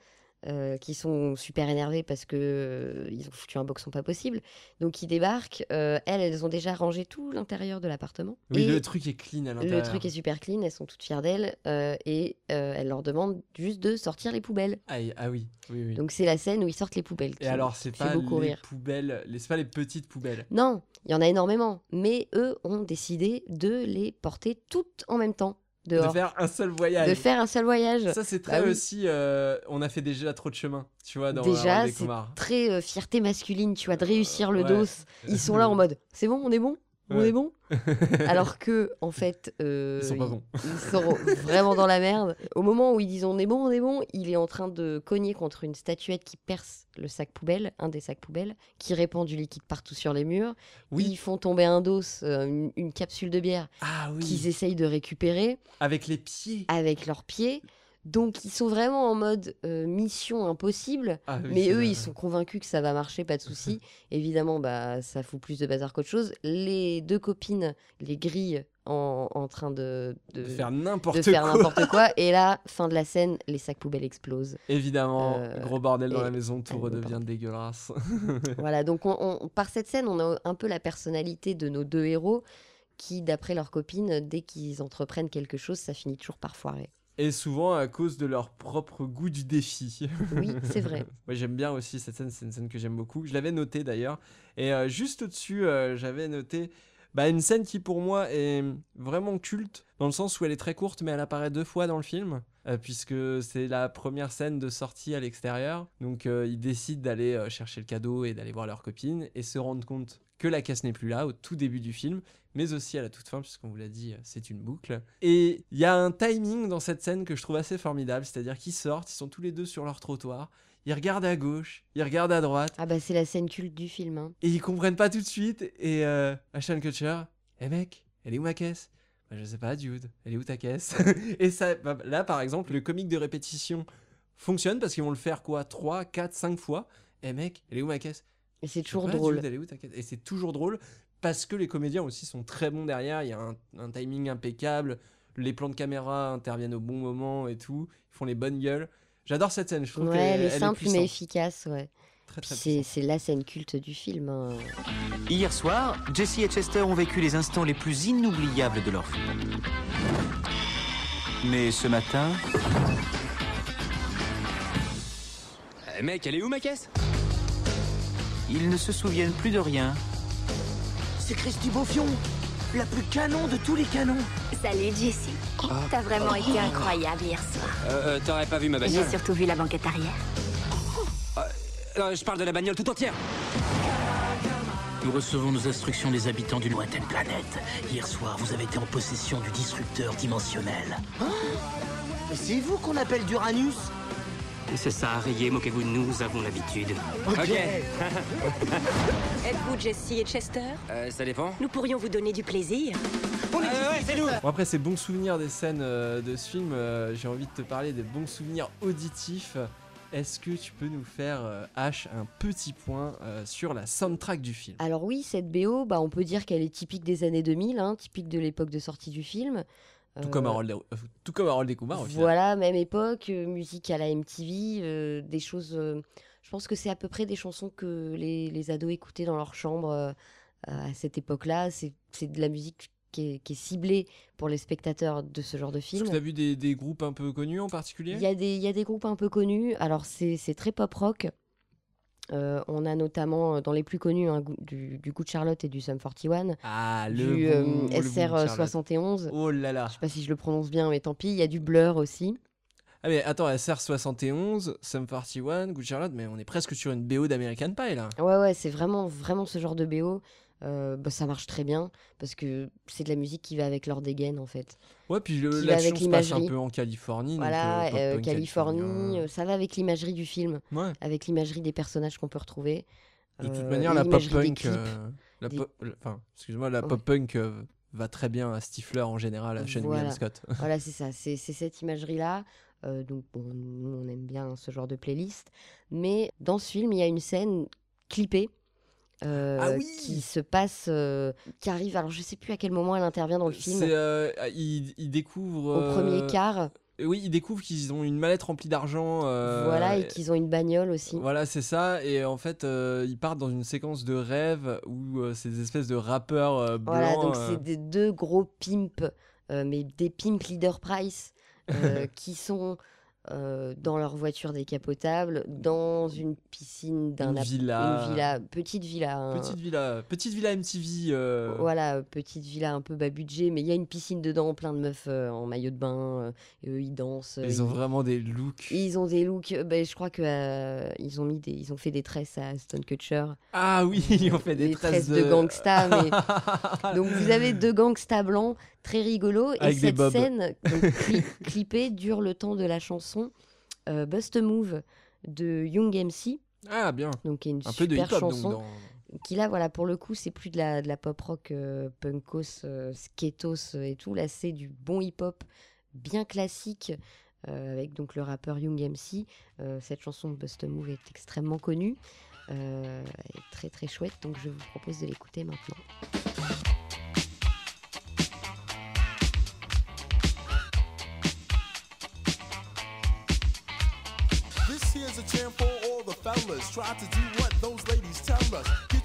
Euh, qui sont super énervées parce que euh, ils ont foutu un boxon pas possible. Donc ils débarquent. euh, elles, elles ont déjà rangé tout l'intérieur de l'appartement. Oui, Et le truc est clean à l'intérieur. le truc est super clean. Elles sont toutes fières d'elles et elles leur demandent juste de sortir les poubelles. Ah, ah oui, oui, oui. Donc c'est la scène où ils sortent les poubelles. Et alors, c'est pas les rire. poubelles, les- c'est pas les petites poubelles. Non, il y en a énormément, mais eux ont décidé de les porter toutes en même temps dehors, De faire un seul voyage. de faire un seul voyage. Ça, c'est très Bah aussi. euh, on a fait déjà trop de chemin, tu vois, dans Déjà, c'est très euh, fierté masculine, tu vois, de réussir le ouais. dos. Ils sont là en mode, c'est bon, on est bon, on Ouais. est bon. Alors que, en fait, euh, Ils sont pas bons. ils sont vraiment dans la merde. Au moment où ils disent on est bon, on est bon, il est en train de cogner contre une statuette qui perce le sac poubelle, un des sacs poubelles, qui répand du liquide partout sur les murs. Oui. Ils font tomber un dos, euh, une, une capsule de bière Ah oui. qu'ils essayent de récupérer Avec les pieds. avec leurs pieds. Donc ils sont vraiment en mode euh, mission impossible. Ah oui, Mais eux, vrai. ils sont convaincus que ça va marcher, pas de souci. Évidemment, bah, ça fout plus de bazar qu'autre chose. Les deux copines les grillent en, en train de, de, De faire n'importe quoi. Et là, fin de la scène, les sacs poubelles explosent. Évidemment, Euh, gros bordel dans la maison, tout redevient dégueulasse. voilà, donc on- on- par cette scène, on a un peu la personnalité de nos deux héros qui, d'après leurs copines, dès qu'ils entreprennent quelque chose, ça finit toujours par foirer. Et souvent à cause de leur propre goût du défi. Oui, c'est vrai. Moi j'aime bien aussi cette scène, c'est une scène que j'aime beaucoup. Je l'avais notée d'ailleurs. Et euh, juste au-dessus, euh, j'avais noté bah, une scène qui pour moi est vraiment culte, dans le sens où elle est très courte, mais elle apparaît deux fois dans le film, euh, puisque c'est la première scène de sortie à l'extérieur. Donc euh, ils décident d'aller euh, chercher le cadeau et d'aller voir leur copine, et se rendent compte que la caisse n'est plus là au tout début du film, mais aussi à la toute fin, puisqu'on vous l'a dit, euh, c'est une boucle. Et il y a un timing dans cette scène que je trouve assez formidable, c'est-à-dire qu'ils sortent, ils sont tous les deux sur leur trottoir, ils regardent à gauche, ils regardent à droite, Ah bah c'est la scène culte du film. hein. et ils comprennent pas tout de suite. Et euh, Ashton Kutcher, eh mec, elle est où ma caisse? Bah, Je sais pas, dude, elle est où ta caisse? Et ça, bah, là par exemple, le comique de répétition fonctionne parce qu'ils vont le faire quoi 3, 4, 5 fois. Eh mec, elle est où ma caisse? Et c'est toujours drôle. où Et c'est toujours drôle parce que les comédiens aussi sont très bons derrière. Il y a un, un timing impeccable. Les plans de caméra interviennent au bon moment et tout. Ils font les bonnes gueules. J'adore cette scène. Je trouve Ouais, qu'elle elle est simple mais efficace, ouais. Très, Puis très C'est puissante. c'est la scène culte du film. hein. Hier soir, Jesse et Chester ont vécu les instants les plus inoubliables de leur vie. Mais ce matin, Eh, mec, elle est où ma caisse? Ils ne se souviennent plus de rien. C'est Christy Beaufion, la plus canon de tous les canons. Salut Jessie. T'as vraiment été incroyable hier soir. Euh, euh, t'aurais pas vu ma J'ai bagnole surtout vu la banquette arrière. Euh, Je parle de la bagnole tout entière. Nous recevons nos instructions des habitants d'une lointaine planète. Hier soir, vous avez été en possession du disrupteur dimensionnel. Mais c'est vous qu'on appelle d'Uranus C'est ça, rayez, moquez-vous de nous, nous avons l'habitude. Ok. Êtes-vous Jessie et Chester? Euh, ça dépend. Nous pourrions vous donner du plaisir. ouais, c'est nous Bon, après ces bons souvenirs des scènes euh, de ce film, euh, j'ai envie de te parler des bons souvenirs auditifs. Est-ce que tu peux nous faire, euh, H, un petit point euh, sur la soundtrack du film? Alors oui, cette BO, bah, on peut dire qu'elle est typique des années 2000, hein, typique de l'époque de sortie du film. Tout Euh, comme Harold, euh, tout comme Harold au final. Voilà, même époque, euh, musique à la MTV, euh, des choses. euh, je pense que c'est à peu près des chansons que les, les ados écoutaient dans leur chambre euh, à cette époque-là. C'est de la musique qui est, qui est ciblée pour les spectateurs de ce genre de Est-ce film. que tu as vu des, des groupes un peu connus en particulier? Il y, a des, il y a des groupes un peu connus. Alors, c'est c'est très pop rock. Euh, on a notamment euh, dans les plus connus goût- du, du Goût de Charlotte et du Sum 41, Ah, le du euh, Charlotte. SR71. Oh là là Je sais pas si je le prononce bien, mais tant pis. Il y a du Blur aussi. Ah mais attends, SR71, Sum 41, Good Charlotte, mais on est presque sur une BO d'American Pie là. Ouais, ouais, c'est vraiment, vraiment ce genre de BO. Euh, bah, ça marche très bien parce que c'est de la musique qui va avec leur dégaine en fait. Ouais, puis l'action se passe un peu en Californie. voilà, euh, euh, Californie, ça va avec l'imagerie du film, Ouais. avec l'imagerie des personnages qu'on peut retrouver. De toute manière, la pop punk, clips. La des- pop- le- enfin, excuse-moi, la Ouais. pop punk va très bien à Stifler en général, à Sean Voilà. William Scott. Voilà, c'est ça, c'est c'est cette imagerie-là. Euh, donc, bon, nous, on aime bien ce genre de playlist. Mais dans ce film, il y a une scène clippée. Euh, Ah oui qui se passe, euh, qui arrive, alors je sais plus à quel moment elle intervient dans le film, euh, il, il découvre. au premier quart, Oui, il découvre qu'ils ont une mallette remplie d'argent. voilà, et qu'ils ont une bagnole aussi. Voilà, c'est ça. Et en fait, ils partent dans une séquence de rêve où c'est des espèces de rappeurs blancs. Voilà, donc c'est des deux gros pimps, mais des pimps leader price, qui sont euh, dans leur voiture décapotable, dans une piscine d'un Une villa. une villa, petite villa. hein. Petite villa, petite villa MTV. euh, Voilà, petite villa un peu bas budget, mais il y a une piscine dedans, plein de meufs euh, en maillot de bain, et eux ils dansent. Ils ont vraiment des looks. Ils ont des looks, ben, je crois que ils ont mis des, ils ont fait des tresses à Aston Kutcher. Ah oui, ils ont fait des, Des tresses tresses de gangsta, mais- Donc vous avez deux gangsta blancs très rigolos et Avec cette bobs. scène donc, cli- clippée dure le temps de la chanson euh, Bust a Move de Young MC, Ah bien. donc qui est une Un peu de super hip-hop donc chanson. dans. Qui là voilà pour le coup c'est plus de la, de la pop rock euh, punkos, euh, skatos euh, et tout. Là c'est du bon hip hop bien classique. euh, avec donc le rappeur Young MC, Euh, cette chanson Bust a Move est extrêmement connue, euh, est très très chouette, donc je vous propose de l'écouter maintenant. Try to do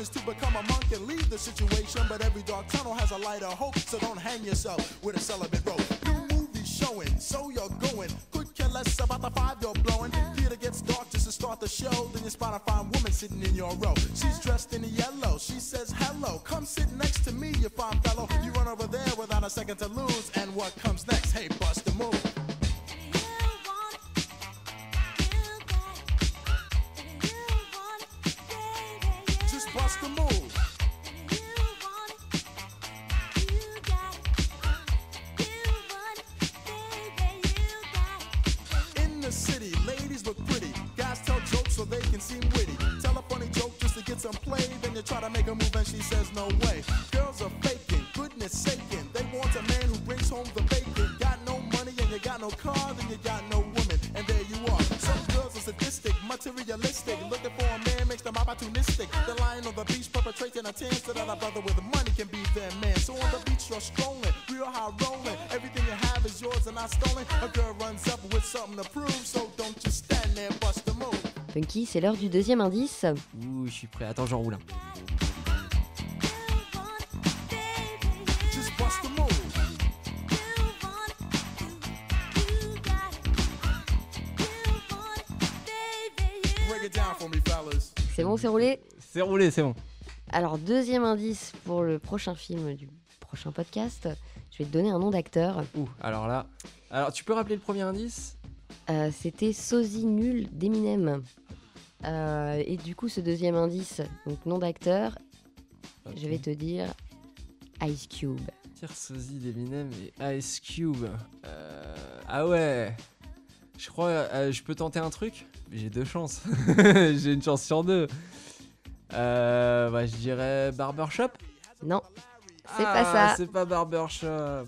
Is to become a monk and leave the situation. But every dark tunnel has a light of hope, so don't hang yourself with a celibate rope. New movie showing, so you're going. Could care less about the five you're blowing. Theater gets dark just to start the show. Then you spot a fine woman sitting in your row. She's dressed in yellow. She says, Hello, come sit next to me, you fine fellow. You run over there without a second to lose. And what comes next? Hey, bust the move. C'est l'heure du deuxième indice. Ouh, je suis prêt. Attends, un. For me, fellas. C'est bon, c'est roulé C'est roulé, c'est bon. Alors, deuxième indice pour le prochain film du prochain podcast. Je vais te donner un nom d'acteur. Ouh, alors là. Alors, tu peux rappeler le premier indice? Euh, C'était Sosie Nul d'Eminem. Euh, et du coup, ce deuxième indice, donc nom d'acteur, je vais te dire Ice Cube. Tire sosie d'Eminem et Ice Cube. Euh, Ah ouais. Je crois, euh, je peux tenter un truc? J'ai deux chances. J'ai une chance sur deux. Euh, bah, je dirais Barbershop? Non, c'est Ah, pas ça. C'est pas Barbershop.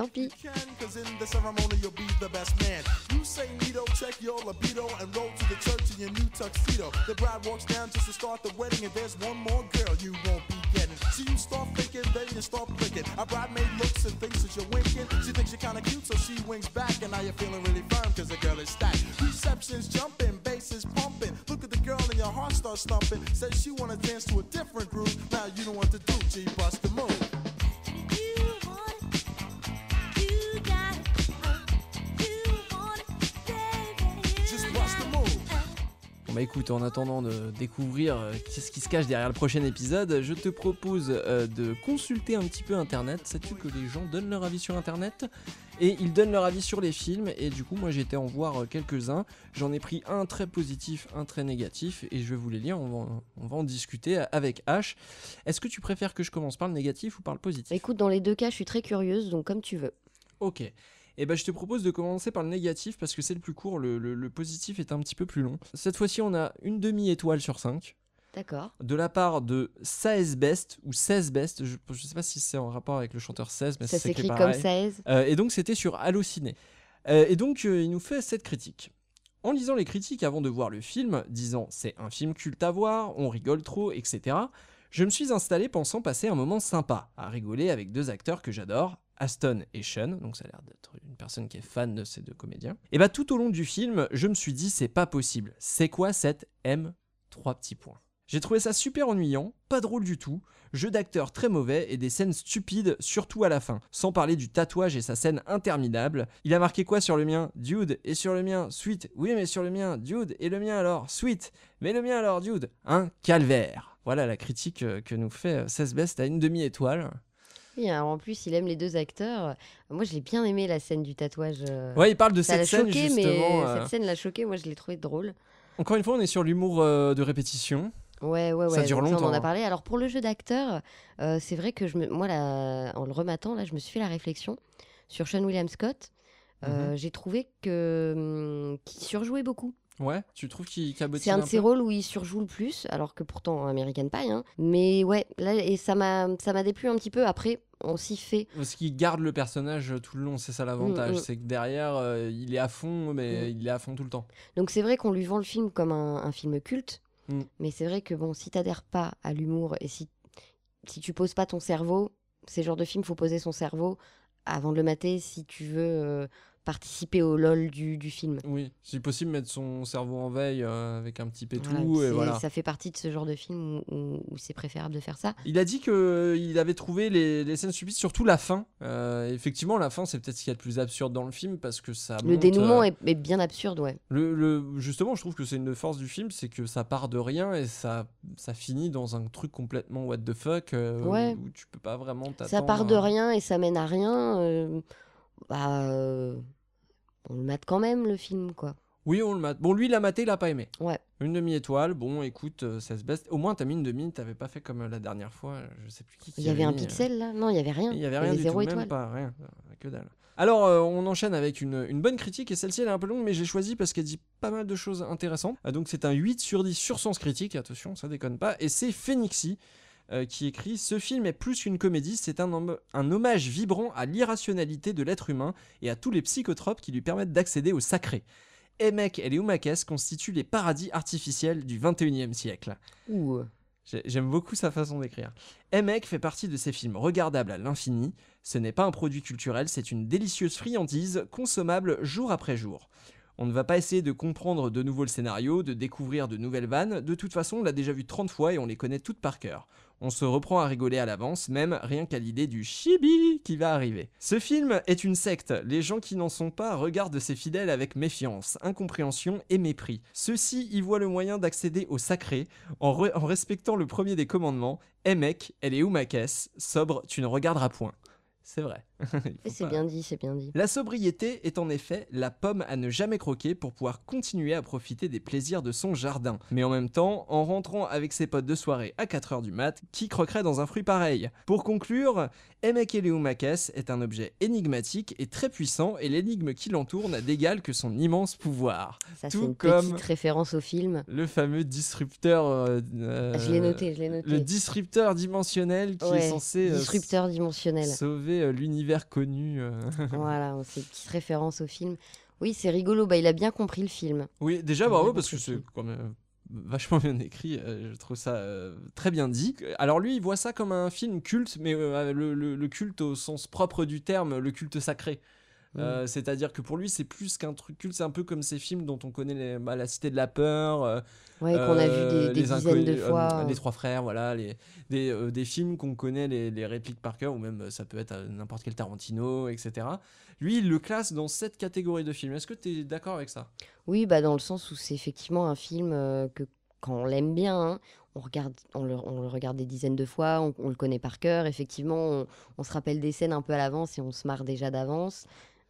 Tant pis. Cause in the ceremony you'll be the best man. You say Nito, check your libido, and roll to the church in your new tuxedo. The bride walks down just to start the wedding, and there's one more girl you won't be getting. So you start thinking, then you start flicking. A bridesmaid looks and thinks that you're winking. She thinks you're kinda cute, so she winks back. And now you're feeling really firm, cause the girl is stacked. Reception's jumping, bass is pumping. Look at the girl and your heart starts thumping. Says she wanna dance to a different groove. Now you know what to do, G, bust the move. Bon bah écoute, en attendant de découvrir euh, qu'est-ce qui se cache derrière le prochain épisode, je te propose euh, de consulter un petit peu Internet. Sais-tu que les gens donnent leur avis sur Internet? Et ils donnent leur avis sur les films, et du coup moi j'ai été en voir euh, quelques-uns. J'en ai pris un très positif, un très négatif, et je vais vous les lire, on va, en- on va en discuter avec H. Est-ce que tu préfères que je commence par le négatif ou par le positif? Écoute, dans les deux cas, je suis très curieuse, donc comme tu veux. Ok. Et ben je te propose de commencer par le négatif parce que c'est le plus court, le, le- le positif est un petit peu plus long. Cette fois-ci, on a une demi-étoile sur 5 D'accord. de la part de 16 Best ou 16 Best. Je, je sais pas si c'est en rapport avec le chanteur 16, mais Ça s'écrit comme pareil. 16. Euh, et donc c'était sur Allociné. Euh, et donc euh, il nous fait cette critique. En lisant les critiques avant de voir le film, disant c'est un film culte à voir, on rigole trop, etc., je me suis installé pensant passer un moment sympa, à rigoler avec deux acteurs que j'adore, Aston et Sean, donc ça a l'air d'être une personne qui est fan de ces deux comédiens. Et bah tout au long du film, je me suis dit c'est pas possible, c'est quoi cette M Trois petits points? J'ai trouvé ça super ennuyant, pas drôle du tout, jeu d'acteur très mauvais et des scènes stupides, surtout à la fin. Sans parler du tatouage et sa scène interminable. Il a marqué quoi sur le mien? Dude. Et sur le mien? Sweet. Oui, mais sur le mien? Dude. Et le mien alors? Sweet. Mais le mien alors? Dude. Un calvaire. Voilà la critique euh, que nous fait euh, 16 Best à une demi-étoile. Oui, alors en plus, il aime les deux acteurs. Moi, je l'ai bien aimé la scène du tatouage. euh, Ouais, il parle de ça cette scène choqué, justement. mais euh, cette scène l'a choqué. Moi, je l'ai trouvé drôle. Encore une fois, on est sur l'humour euh, de répétition. Ouais, ouais, ouais. Ça dure donc on longtemps, en hein. a parlé. Alors pour le jeu d'acteur, euh, c'est vrai que je me, moi, là, en le rematant, là, je me suis fait la réflexion sur Sean William Scott. Mhm. J'ai trouvé que hum, qu'il surjouait beaucoup. Ouais, tu trouves qu'il cabotine C'est un de ses rôles où il surjoue le plus, alors que pourtant American Pie. Hein. Mais ouais, là, et ça m'a, ça m'a déplu un petit peu. Après, on s'y fait. Parce qu'il garde le personnage tout le long, c'est ça l'avantage. Mm, mm. C'est que derrière, euh, il est à fond, mais Mm. il est à fond tout le temps. Donc c'est vrai qu'on lui vend le film comme un, un film culte, mais c'est vrai que bon, si t'adhères pas à l'humour et si si tu poses pas ton cerveau, ces genres de films, faut poser son cerveau avant de le mater si tu veux euh, participer au lol du, du film. Oui, si possible, mettre son cerveau en veille euh, avec un petit pétou Voilà, et voilà. Ça fait partie de ce genre de film où, où- où c'est préférable de faire ça. Il a dit qu'il avait trouvé les, les scènes stupides, surtout la fin. Euh, effectivement, la fin, c'est peut-être ce qu'il y a de plus absurde dans le film parce que ça. Le monte, dénouement euh, est, est bien absurde, ouais. Le, le- justement, je trouve que c'est une force du film, c'est que ça part de rien et ça, ça finit dans un truc complètement what the fuck Ouais. où, où tu peux pas vraiment t'attendre. Ça part de rien et ça mène à rien. Bah, euh, on le mate quand même le film, quoi. Oui, on le mate. Bon, lui, il a maté, il a pas aimé. Ouais. Une demi-étoile, bon, écoute, euh, ça se baisse. Au moins, t'as mis une demi, t'avais pas fait comme euh, la dernière fois, euh, je sais plus qui. qui Il y avait un mis, pixel là Non, il y avait rien. Il y avait rien du zéro tout, même pas, rien, que dalle. Alors, euh, on enchaîne avec une, une bonne critique, et celle-ci, elle est un peu longue, mais j'ai choisi parce qu'elle dit pas mal de choses intéressantes. Ah, donc, c'est un 8 sur 10 sur sens critique, attention, ça déconne pas, et c'est Phoenixy euh, qui écrit Ce film est plus qu'une comédie, c'est un, hommage vibrant à l'irrationalité de l'être humain et à tous les psychotropes qui lui permettent d'accéder au sacré. Emek et les Oumakes constituent les paradis artificiels du 21e siècle. Ouh. J'ai- J'aime beaucoup sa façon d'écrire. Emek fait partie de ces films regardables à l'infini. Ce n'est pas un produit culturel, c'est une délicieuse friandise consommable jour après jour. On ne va pas essayer de comprendre de nouveau le scénario, de découvrir de nouvelles vannes. De toute façon, on l'a déjà vu 30 fois et on les connaît toutes par cœur. On se reprend à rigoler à l'avance, même rien qu'à l'idée du chibi qui va arriver. Ce film est une secte. Les gens qui n'en sont pas regardent ses fidèles avec méfiance, incompréhension et mépris. Ceux-ci y voient le moyen d'accéder au sacré en, re- en respectant le premier des commandements Emek, elle est où ma caisse? Sobre, tu ne regarderas point. C'est vrai. C'est pas- bien dit, c'est bien dit. la sobriété est en effet la pomme à ne jamais croquer pour pouvoir continuer à profiter des plaisirs de son jardin. Mais en même temps, en rentrant avec ses potes de soirée à 4h du mat, qui croquerait dans un fruit pareil? Pour conclure, Emek Eleumakes est un objet énigmatique et très puissant et l'énigme qui l'entoure n'a d'égal que son immense pouvoir. Ça, Tout une comme petite référence au film. le fameux disrupteur... euh, euh, je l'ai noté, je l'ai noté. Le disrupteur dimensionnel qui est censé euh, dimensionnel. sauver euh, l'univers connu. euh. voilà, c'est une petite référence au film. Oui, c'est rigolo. Bah, il a bien compris le film. Oui, déjà bravo parce que c'est quand même vachement bien écrit, euh, je trouve ça euh, très bien dit. Alors lui, il voit ça comme un film culte, mais euh, le, le- le culte au sens propre du terme, le culte sacré. Euh, C'est-à-dire que pour lui, c'est plus qu'un truc culte, c'est un peu comme ces films dont on connaît les- bah, La Cité de la Peur. euh, Ouais, qu'on a vu des- des les dizaines de euh, fois. les Trois Frères, voilà, les, des, euh, des films qu'on connaît les, les répliques par cœur, ou même euh, ça peut être euh, n'importe quel Tarantino, etc. Lui, il le classe dans cette catégorie de films. Est-ce que tu es d'accord avec ça? Oui, bah dans le sens où c'est effectivement un film euh, que quand on l'aime bien, hein, on, regarde, on, le, on le regarde des dizaines de fois, on, on le connaît par cœur. Effectivement, on, on se rappelle des scènes un peu à l'avance et on se marre déjà d'avance.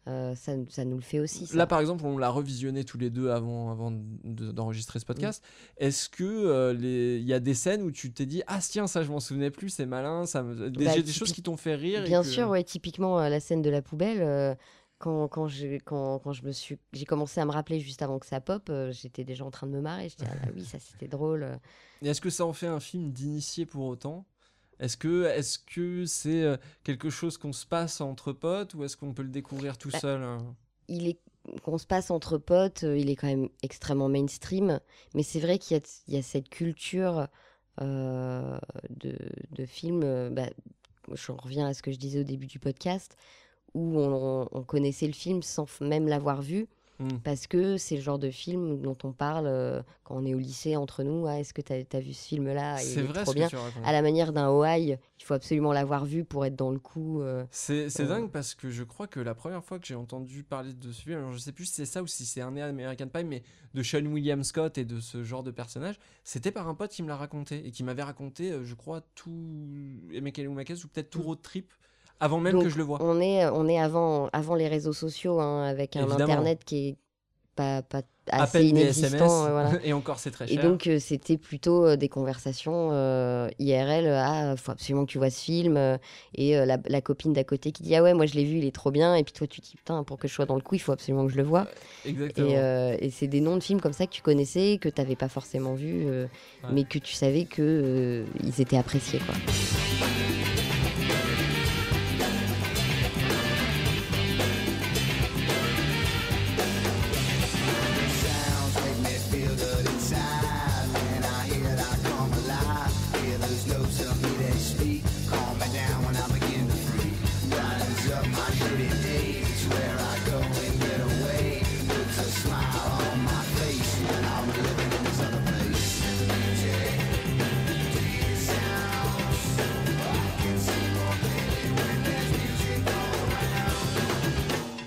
Euh, ça, ça nous le fait aussi. ça. Là, par exemple, on l'a revisionné tous les deux avant, avant de- d'enregistrer ce podcast. Est-ce que euh, les- il y a des scènes où tu t'es dit ah tiens ça je m'en souvenais plus, c'est malin, ça me... des, Bah, des choses qui t'ont fait rire. et Bien que- sûr, ouais, typiquement euh, la scène de la poubelle. euh, quand, quand, j'ai- quand, quand je me suis, j'ai commencé à me rappeler juste avant que ça pop, j'étais déjà en train de me marrer. Je dis ah bah oui, ça c'était drôle. Et est-ce que ça en fait un film d'initié pour autant? Est-ce que est-ce que c'est euh, quelque chose qu'on se passe entre potes ou est-ce qu'on peut le découvrir tout Bah, seul hein? il est qu'on se passe entre potes, euh, il est quand même extrêmement mainstream, mais c'est vrai qu'il y a, il y a cette culture euh, de, de films. bah, je reviens à ce que je disais au début du podcast, où on, on connaissait le film sans même l'avoir vu, Mm. parce que c'est le genre de film dont on parle euh, quand on est au lycée entre nous. Ah, Est-ce que tu as, vu ce film-là? Il C'est est vrai trop ce que bien. tu. À la manière d'un Hawaii, il faut absolument l'avoir vu pour être dans le coup. euh. C'est Euh. dingue parce que je crois que la première fois que j'ai entendu parler de ce film, alors je sais plus si c'est ça ou si c'est un American Pie, mais de Sean William Scott et de ce genre de personnage, c'était par un pote qui me l'a raconté et qui m'avait raconté, je crois, tout Emeka ou peut-être tout Road Trip avant même. Donc, que je le vois. On est, on est avant, avant les réseaux sociaux, hein, avec un Évidemment. internet qui est pas, pas À assez peine des inexistant. SMS, euh, voilà. et encore c'est très Et cher. donc euh, c'était plutôt euh, des conversations euh, IRL. Ah, faut absolument que tu vois ce film. et la, la copine d'à côté qui dit ah ouais moi je l'ai vu, il est trop bien. Et puis toi tu te dis putain pour que je sois dans le coup, il faut absolument que je le vois. Exactement. Et, et c'est des noms de films comme ça que tu connaissais, que tu n'avais pas forcément vu, Ouais. mais que tu savais que ils étaient appréciés quoi.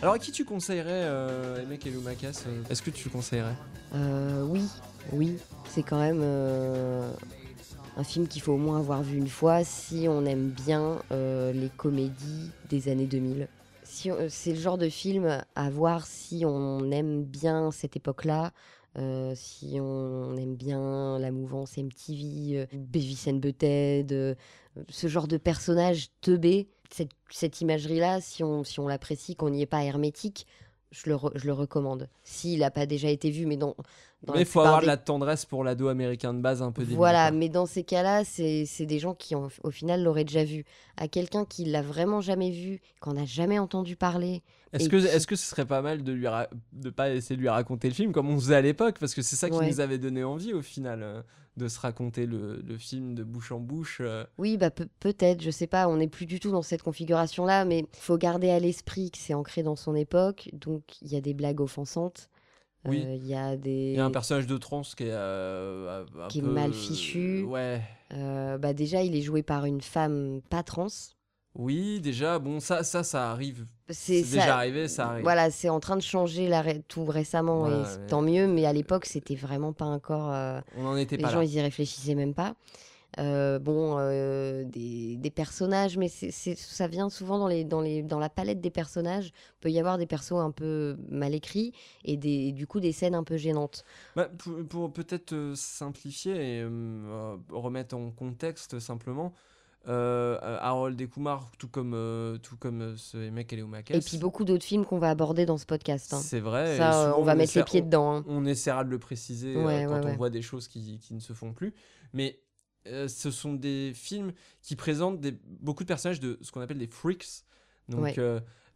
Alors à qui tu conseillerais euh, euh, Est-ce que tu le conseillerais? Euh, oui, oui, c'est quand même euh, un film qu'il faut au moins avoir vu une fois si on aime bien les comédies des années 2000. Si on- c'est le genre de film à voir si on aime bien cette époque-là, si on aime bien la mouvance MTV, euh, Beavis and Butthead, ce genre de personnage teubé, cette, cette imagerie-là, si on, si on l'apprécie, qu'on n'y est pas hermétique, je le, re- je le recommande. S'il n'a pas déjà été vu, mais dans, dans Mais il faut avoir de la tendresse pour l'ado américain de base un peu débile. Voilà, mais dans ces cas-là, c'est c'est des gens qui, au final, l'auraient déjà vu. À quelqu'un qui l'a vraiment jamais vu, qu'on n'a jamais entendu parler. Est-ce que, qui- est-ce que ce serait pas mal de lui de pas essayer de lui raconter le film comme on faisait à l'époque parce que c'est ça qui Ouais. nous avait donné envie au final euh, de se raconter le, le film de bouche en bouche. euh. Oui, bah peut- peut-être, je sais pas, on n'est plus du tout dans cette configuration-là, mais il faut garder à l'esprit que c'est ancré dans son époque, donc il y a des blagues offensantes. Oui. euh, Il y a des. Il y a un personnage de trans qui est euh, un Qui est peu- mal fichu. Ouais. Euh, bah déjà, il est joué par une femme pas trans. Oui, déjà, bon, ça, ça, ça arrive. C'est ça- déjà arrivé, ça arrive. Voilà, c'est en train de changer ré- tout récemment Voilà, et tant mieux, mais à l'époque, c'était vraiment pas encore. euh, On n'en était les pas gens, là. ils y réfléchissaient même pas. Euh, bon, euh, des, des personnages, mais ça vient souvent dans, les, dans, les, dans la palette des personnages. Il peut y avoir des persos un peu mal écrits et, des, et du coup des scènes un peu gênantes. Bah, pour pour peut-être simplifier et remettre en contexte simplement, euh, euh, Harold et Kumar, tout comme, euh, tout comme euh, ce mec et Et puis beaucoup d'autres films qu'on va aborder dans ce podcast. hein. C'est vrai. Ça, souvent, on va mettre les pieds on- dedans. hein. On essaiera de le préciser euh, quand ouais, on ouais. voit des choses qui, qui ne se font plus. Mais ce sont des films qui présentent des, beaucoup de personnages de ce qu'on appelle des freaks. Donc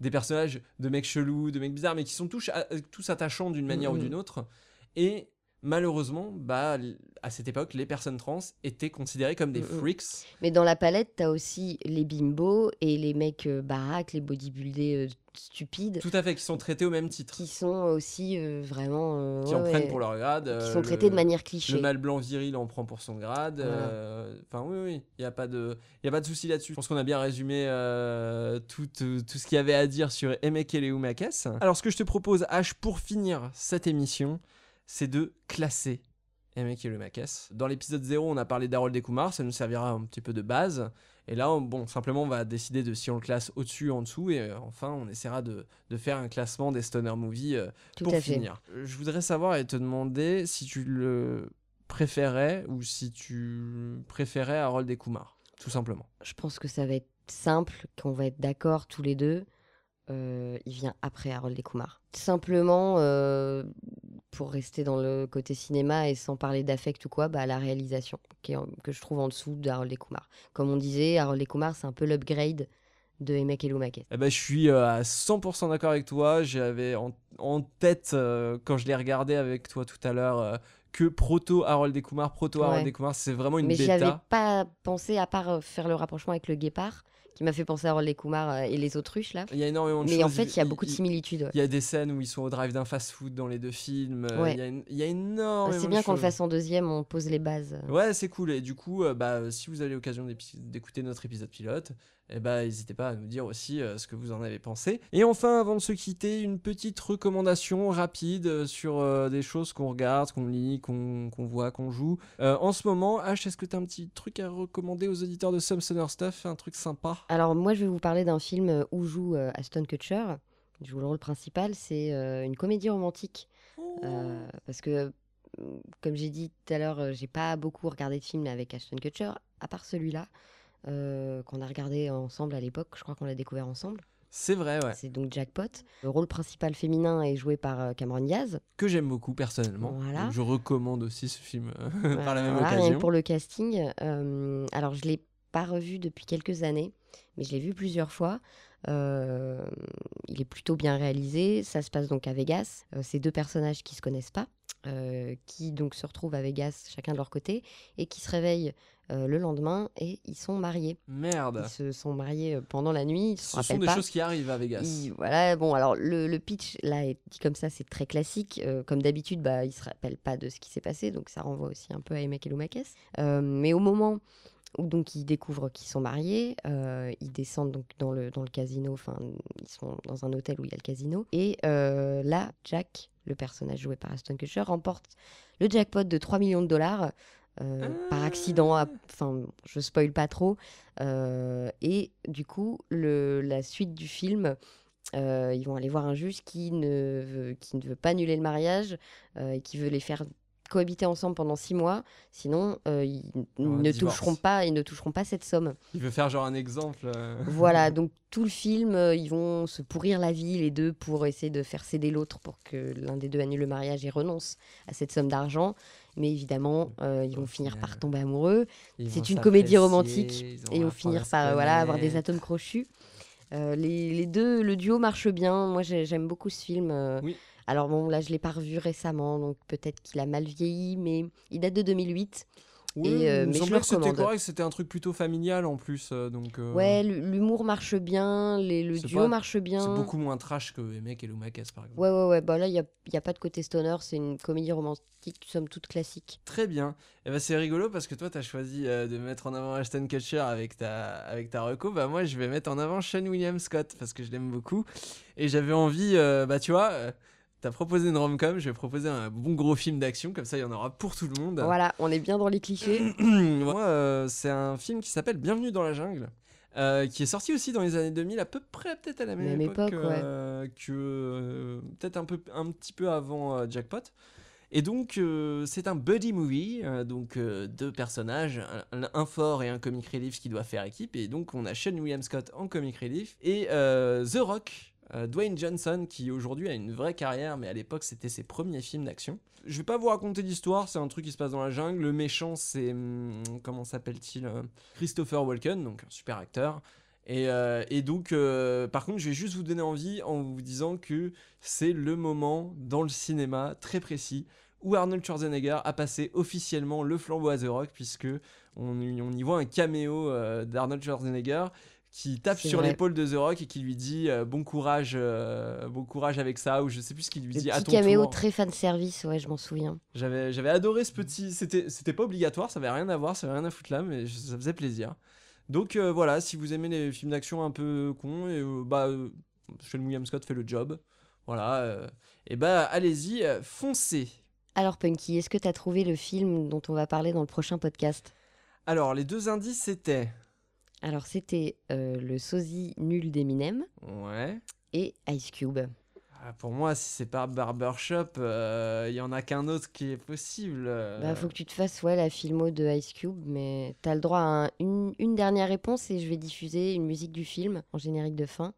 des personnages de mecs chelous, de mecs bizarres, mais qui sont tous, attachants d'une manière ou Mhm. d'une autre. Et malheureusement, bah, à cette époque, les personnes trans étaient considérées comme des Mm, mm. freaks. Mais dans la palette, t'as aussi les bimbos et les mecs euh, baraques, les bodybuildés euh, stupides, Tout à fait, qui sont traités au même titre. qui sont aussi euh, vraiment. euh, Qui ouais, en prennent pour leur grade. Qui sont traités le- de manière cliché. Le mâle blanc viril en prend pour son grade. Enfin, oui, oui, il n'y a pas de, y a pas de souci là-dessus. Je pense qu'on a bien résumé tout, tout ce qu'il y avait à dire sur Emekele Umakes. Alors, ce que je te propose, H, pour finir cette émission, c'est de classer Emekele Umakes. Dans l'épisode 0, on a parlé d'Harold Dekumar, ça nous servira un petit peu de base. Et là, on- bon, simplement, on va décider de si on le classe au-dessus, en dessous, et euh, enfin, on essaiera de, de faire un classement des stoner movies euh, pour fait. finir. Je voudrais savoir et te demander si tu le préférais ou si tu préférais Harold et Kumar, tout simplement. Je pense que ça va être simple, qu'on va être d'accord tous les deux. Euh, il vient après Harold et Kumar. Simplement, euh, pour rester dans le côté cinéma et sans parler d'affect ou quoi, bah, la réalisation qui est en- que je trouve en dessous d'Harold et Kumar. Comme on disait, Harold et Kumar, c'est un peu l'upgrade de Emek et Lumakes. Eh ben, je suis euh, à 100% d'accord avec toi. J'avais en, en tête, euh, quand je l'ai regardé avec toi tout à l'heure, euh, que proto Harold et Kumar, proto Harold Ouais. et Kumar, c'est vraiment une Mais j'y avais bêta. pas pensé, à part faire le rapprochement avec le guépard, qui m'a fait penser à et Kumar euh, et les autruches là. Il y a énormément de Mais choses. en fait, il y a beaucoup de il- similitudes. ouais. Il y a des scènes où ils sont au drive d'un fast-food dans les deux films. Ouais. Il y a une- il y a énormément C'est bien qu'on le fasse en deuxième, on pose les bases. Ouais, c'est cool. Et du coup, euh, bah, si vous avez l'occasion d'écouter notre épisode pilote, eh bah, n'hésitez pas à nous dire aussi euh, ce que vous en avez pensé. Et enfin, avant de se quitter, une petite recommandation rapide euh, sur euh, des choses qu'on regarde, qu'on lit, qu'on voit, qu'on joue. Euh, en ce moment, H, est-ce que tu as un petit truc à recommander aux auditeurs de Some Stoner Stuff Un truc sympa? Alors moi, je vais vous parler d'un film où joue Ashton Kutcher. Il joue le rôle principal. C'est une comédie romantique. Euh, parce que, mm, comme j'ai dit tout à l'heure, j'ai pas beaucoup regardé de films avec Ashton Kutcher, à part celui-là, euh, qu'on a regardé ensemble à l'époque. Je crois qu'on l'a découvert ensemble. C'est vrai, ouais. C'est donc Jackpot. Le rôle principal féminin est joué par euh, Cameron Diaz. Que j'aime beaucoup personnellement. Voilà. Donc, je recommande aussi ce film euh, par la même Voilà, rien occasion. que pour le casting. euh, alors, je l'ai pas revu depuis quelques années, mais je l'ai vu plusieurs fois. Euh, il est plutôt bien réalisé. Ça se passe donc à Vegas. Euh, c'est deux personnages qui se connaissent pas, euh, qui donc se retrouvent à Vegas chacun de leur côté et qui se réveillent euh, le lendemain et ils sont mariés. Merde. Ils se sont mariés euh, pendant la nuit. Ils se Ce sont rappellent des pas. choses qui arrivent à Vegas. Il- voilà, bon, alors le, le pitch, là, est dit comme ça, c'est très classique. Euh, comme d'habitude, bah, il se rappelle pas de ce qui s'est passé, donc ça renvoie aussi un peu à Emek et Lumakes. Euh, mais au moment où donc ils découvrent qu'ils sont mariés, ils descendent donc dans le, dans le casino, enfin, ils sont dans un hôtel où il y a le casino. Et là, Jack, le personnage joué par Aston Kutcher, remporte le jackpot de 3 millions de dollars. Euh, par accident, à- enfin, je spoil pas trop. Euh, et du coup, le, la suite du film, euh, ils vont aller voir un juge qui ne veut, qui ne veut pas annuler le mariage et qui veut les faire cohabiter ensemble pendant six mois. Sinon, euh, ils ne divorce. toucheront pas, ils ne toucheront pas cette somme. Il veut faire genre un exemple. euh. Voilà, donc tout le film, euh, ils vont se pourrir la vie les deux pour essayer de faire céder l'autre pour que l'un des deux annule le mariage et renonce à cette somme d'argent. Mais évidemment, ils vont finir par tomber amoureux. C'est une comédie romantique et ils vont finir par voilà, avoir des atomes crochus. Les, les deux, le duo marche bien. Moi, j'ai- j'aime beaucoup ce film. Oui. Alors bon, là, je l'ai pas revu récemment, donc peut-être qu'il a mal vieilli, mais il date de 2008. Oui, et, euh, mais je le que c'était correct, c'était un truc plutôt familial en plus, euh, donc. euh, Ouais, l'humour marche bien, les, le duo pas- marche bien. C'est beaucoup moins trash que Emek et Lumakes par exemple. Ouais, ouais, ouais. Bah là, il n'y a, y a pas de côté stoner. C'est une comédie romantique, somme toute classique. Très bien. Et ben c'est rigolo parce que toi tu as choisi euh, de mettre en avant Ashton Kutcher avec ta avec ta reco. Bah moi je vais mettre en avant Sean William Scott parce que je l'aime beaucoup et j'avais envie bah tu vois T'as proposé une rom-com, je vais proposer un bon gros film d'action, comme ça il y en aura pour tout le monde. Voilà, on est bien dans les clichés. Moi, euh, c'est un film qui s'appelle Bienvenue dans la jungle, euh, qui est sorti aussi dans les années 2000, à peu près peut-être à la même, Même époque, époque, ouais. euh, que peut-être un peu un petit peu avant Jackpot. Et donc c'est un buddy movie, donc deux personnages, un, un fort et un comic relief qui doit faire équipe. Et donc on a Sean William Scott en comic relief et The Rock. Euh, Dwayne Johnson, qui aujourd'hui a une vraie carrière, mais à l'époque c'était ses premiers films d'action. Je vais pas vous raconter l'histoire, c'est un truc qui se passe dans la jungle. Le méchant, c'est. Hmm, comment s'appelle-t-il euh, Christopher Walken, donc un super acteur. Et, euh, donc, par contre, je vais juste vous donner envie en vous disant que c'est le moment dans le cinéma très précis où Arnold Schwarzenegger a passé officiellement le flambeau à The Rock, puisque on y voit un caméo d'Arnold Schwarzenegger qui tape sur l'épaule de The Rock et qui lui dit euh, bon courage euh, bon courage avec ça ou je sais plus ce qu'il lui dit petit à caméo très fan service ouais je m'en souviens. J'avais j'avais adoré ce petit c'était c'était pas obligatoire ça avait rien à voir ça avait rien à foutre là mais ça faisait plaisir. Donc euh, voilà si vous aimez les films d'action un peu cons et bah Sean William Scott fait le job. Voilà et bah allez-y foncez. Alors Punky est-ce que tu as trouvé le film dont on va parler dans le prochain podcast? Alors les deux indices c'était alors, c'était euh, le sosie nul d'Eminem ouais. et Ice Cube. Ah, pour moi, si c'est pas Barbershop, il euh, y en a qu'un autre qui est possible. Euh... Bah, faut que tu te fasses ouais, la filmo de Ice Cube, mais t'as le droit à une, une, dernière réponse et je vais diffuser une musique du film en générique de fin.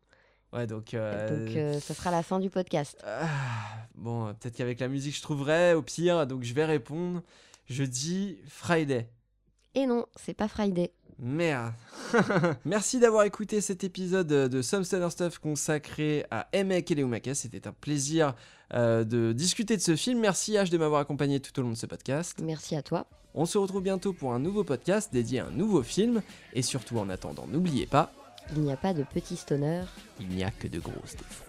Ouais, donc. Euh, donc, euh, ça sera la fin du podcast. Ah, bon, peut-être qu'avec la musique, je trouverai, au pire, donc je vais répondre. Je dis Friday. Et non, c'est pas Friday. Merde. Merci d'avoir écouté cet épisode euh, de Some Stoner Stuff consacré à Emek et C'était un plaisir euh, de discuter de ce film. Merci H de m'avoir accompagné tout au long de ce podcast. Merci à toi. On se retrouve bientôt pour un nouveau podcast dédié à un nouveau film. Et surtout en attendant, n'oubliez pas... Il n'y a pas de petits stoners. Il n'y a que de grosses défenses.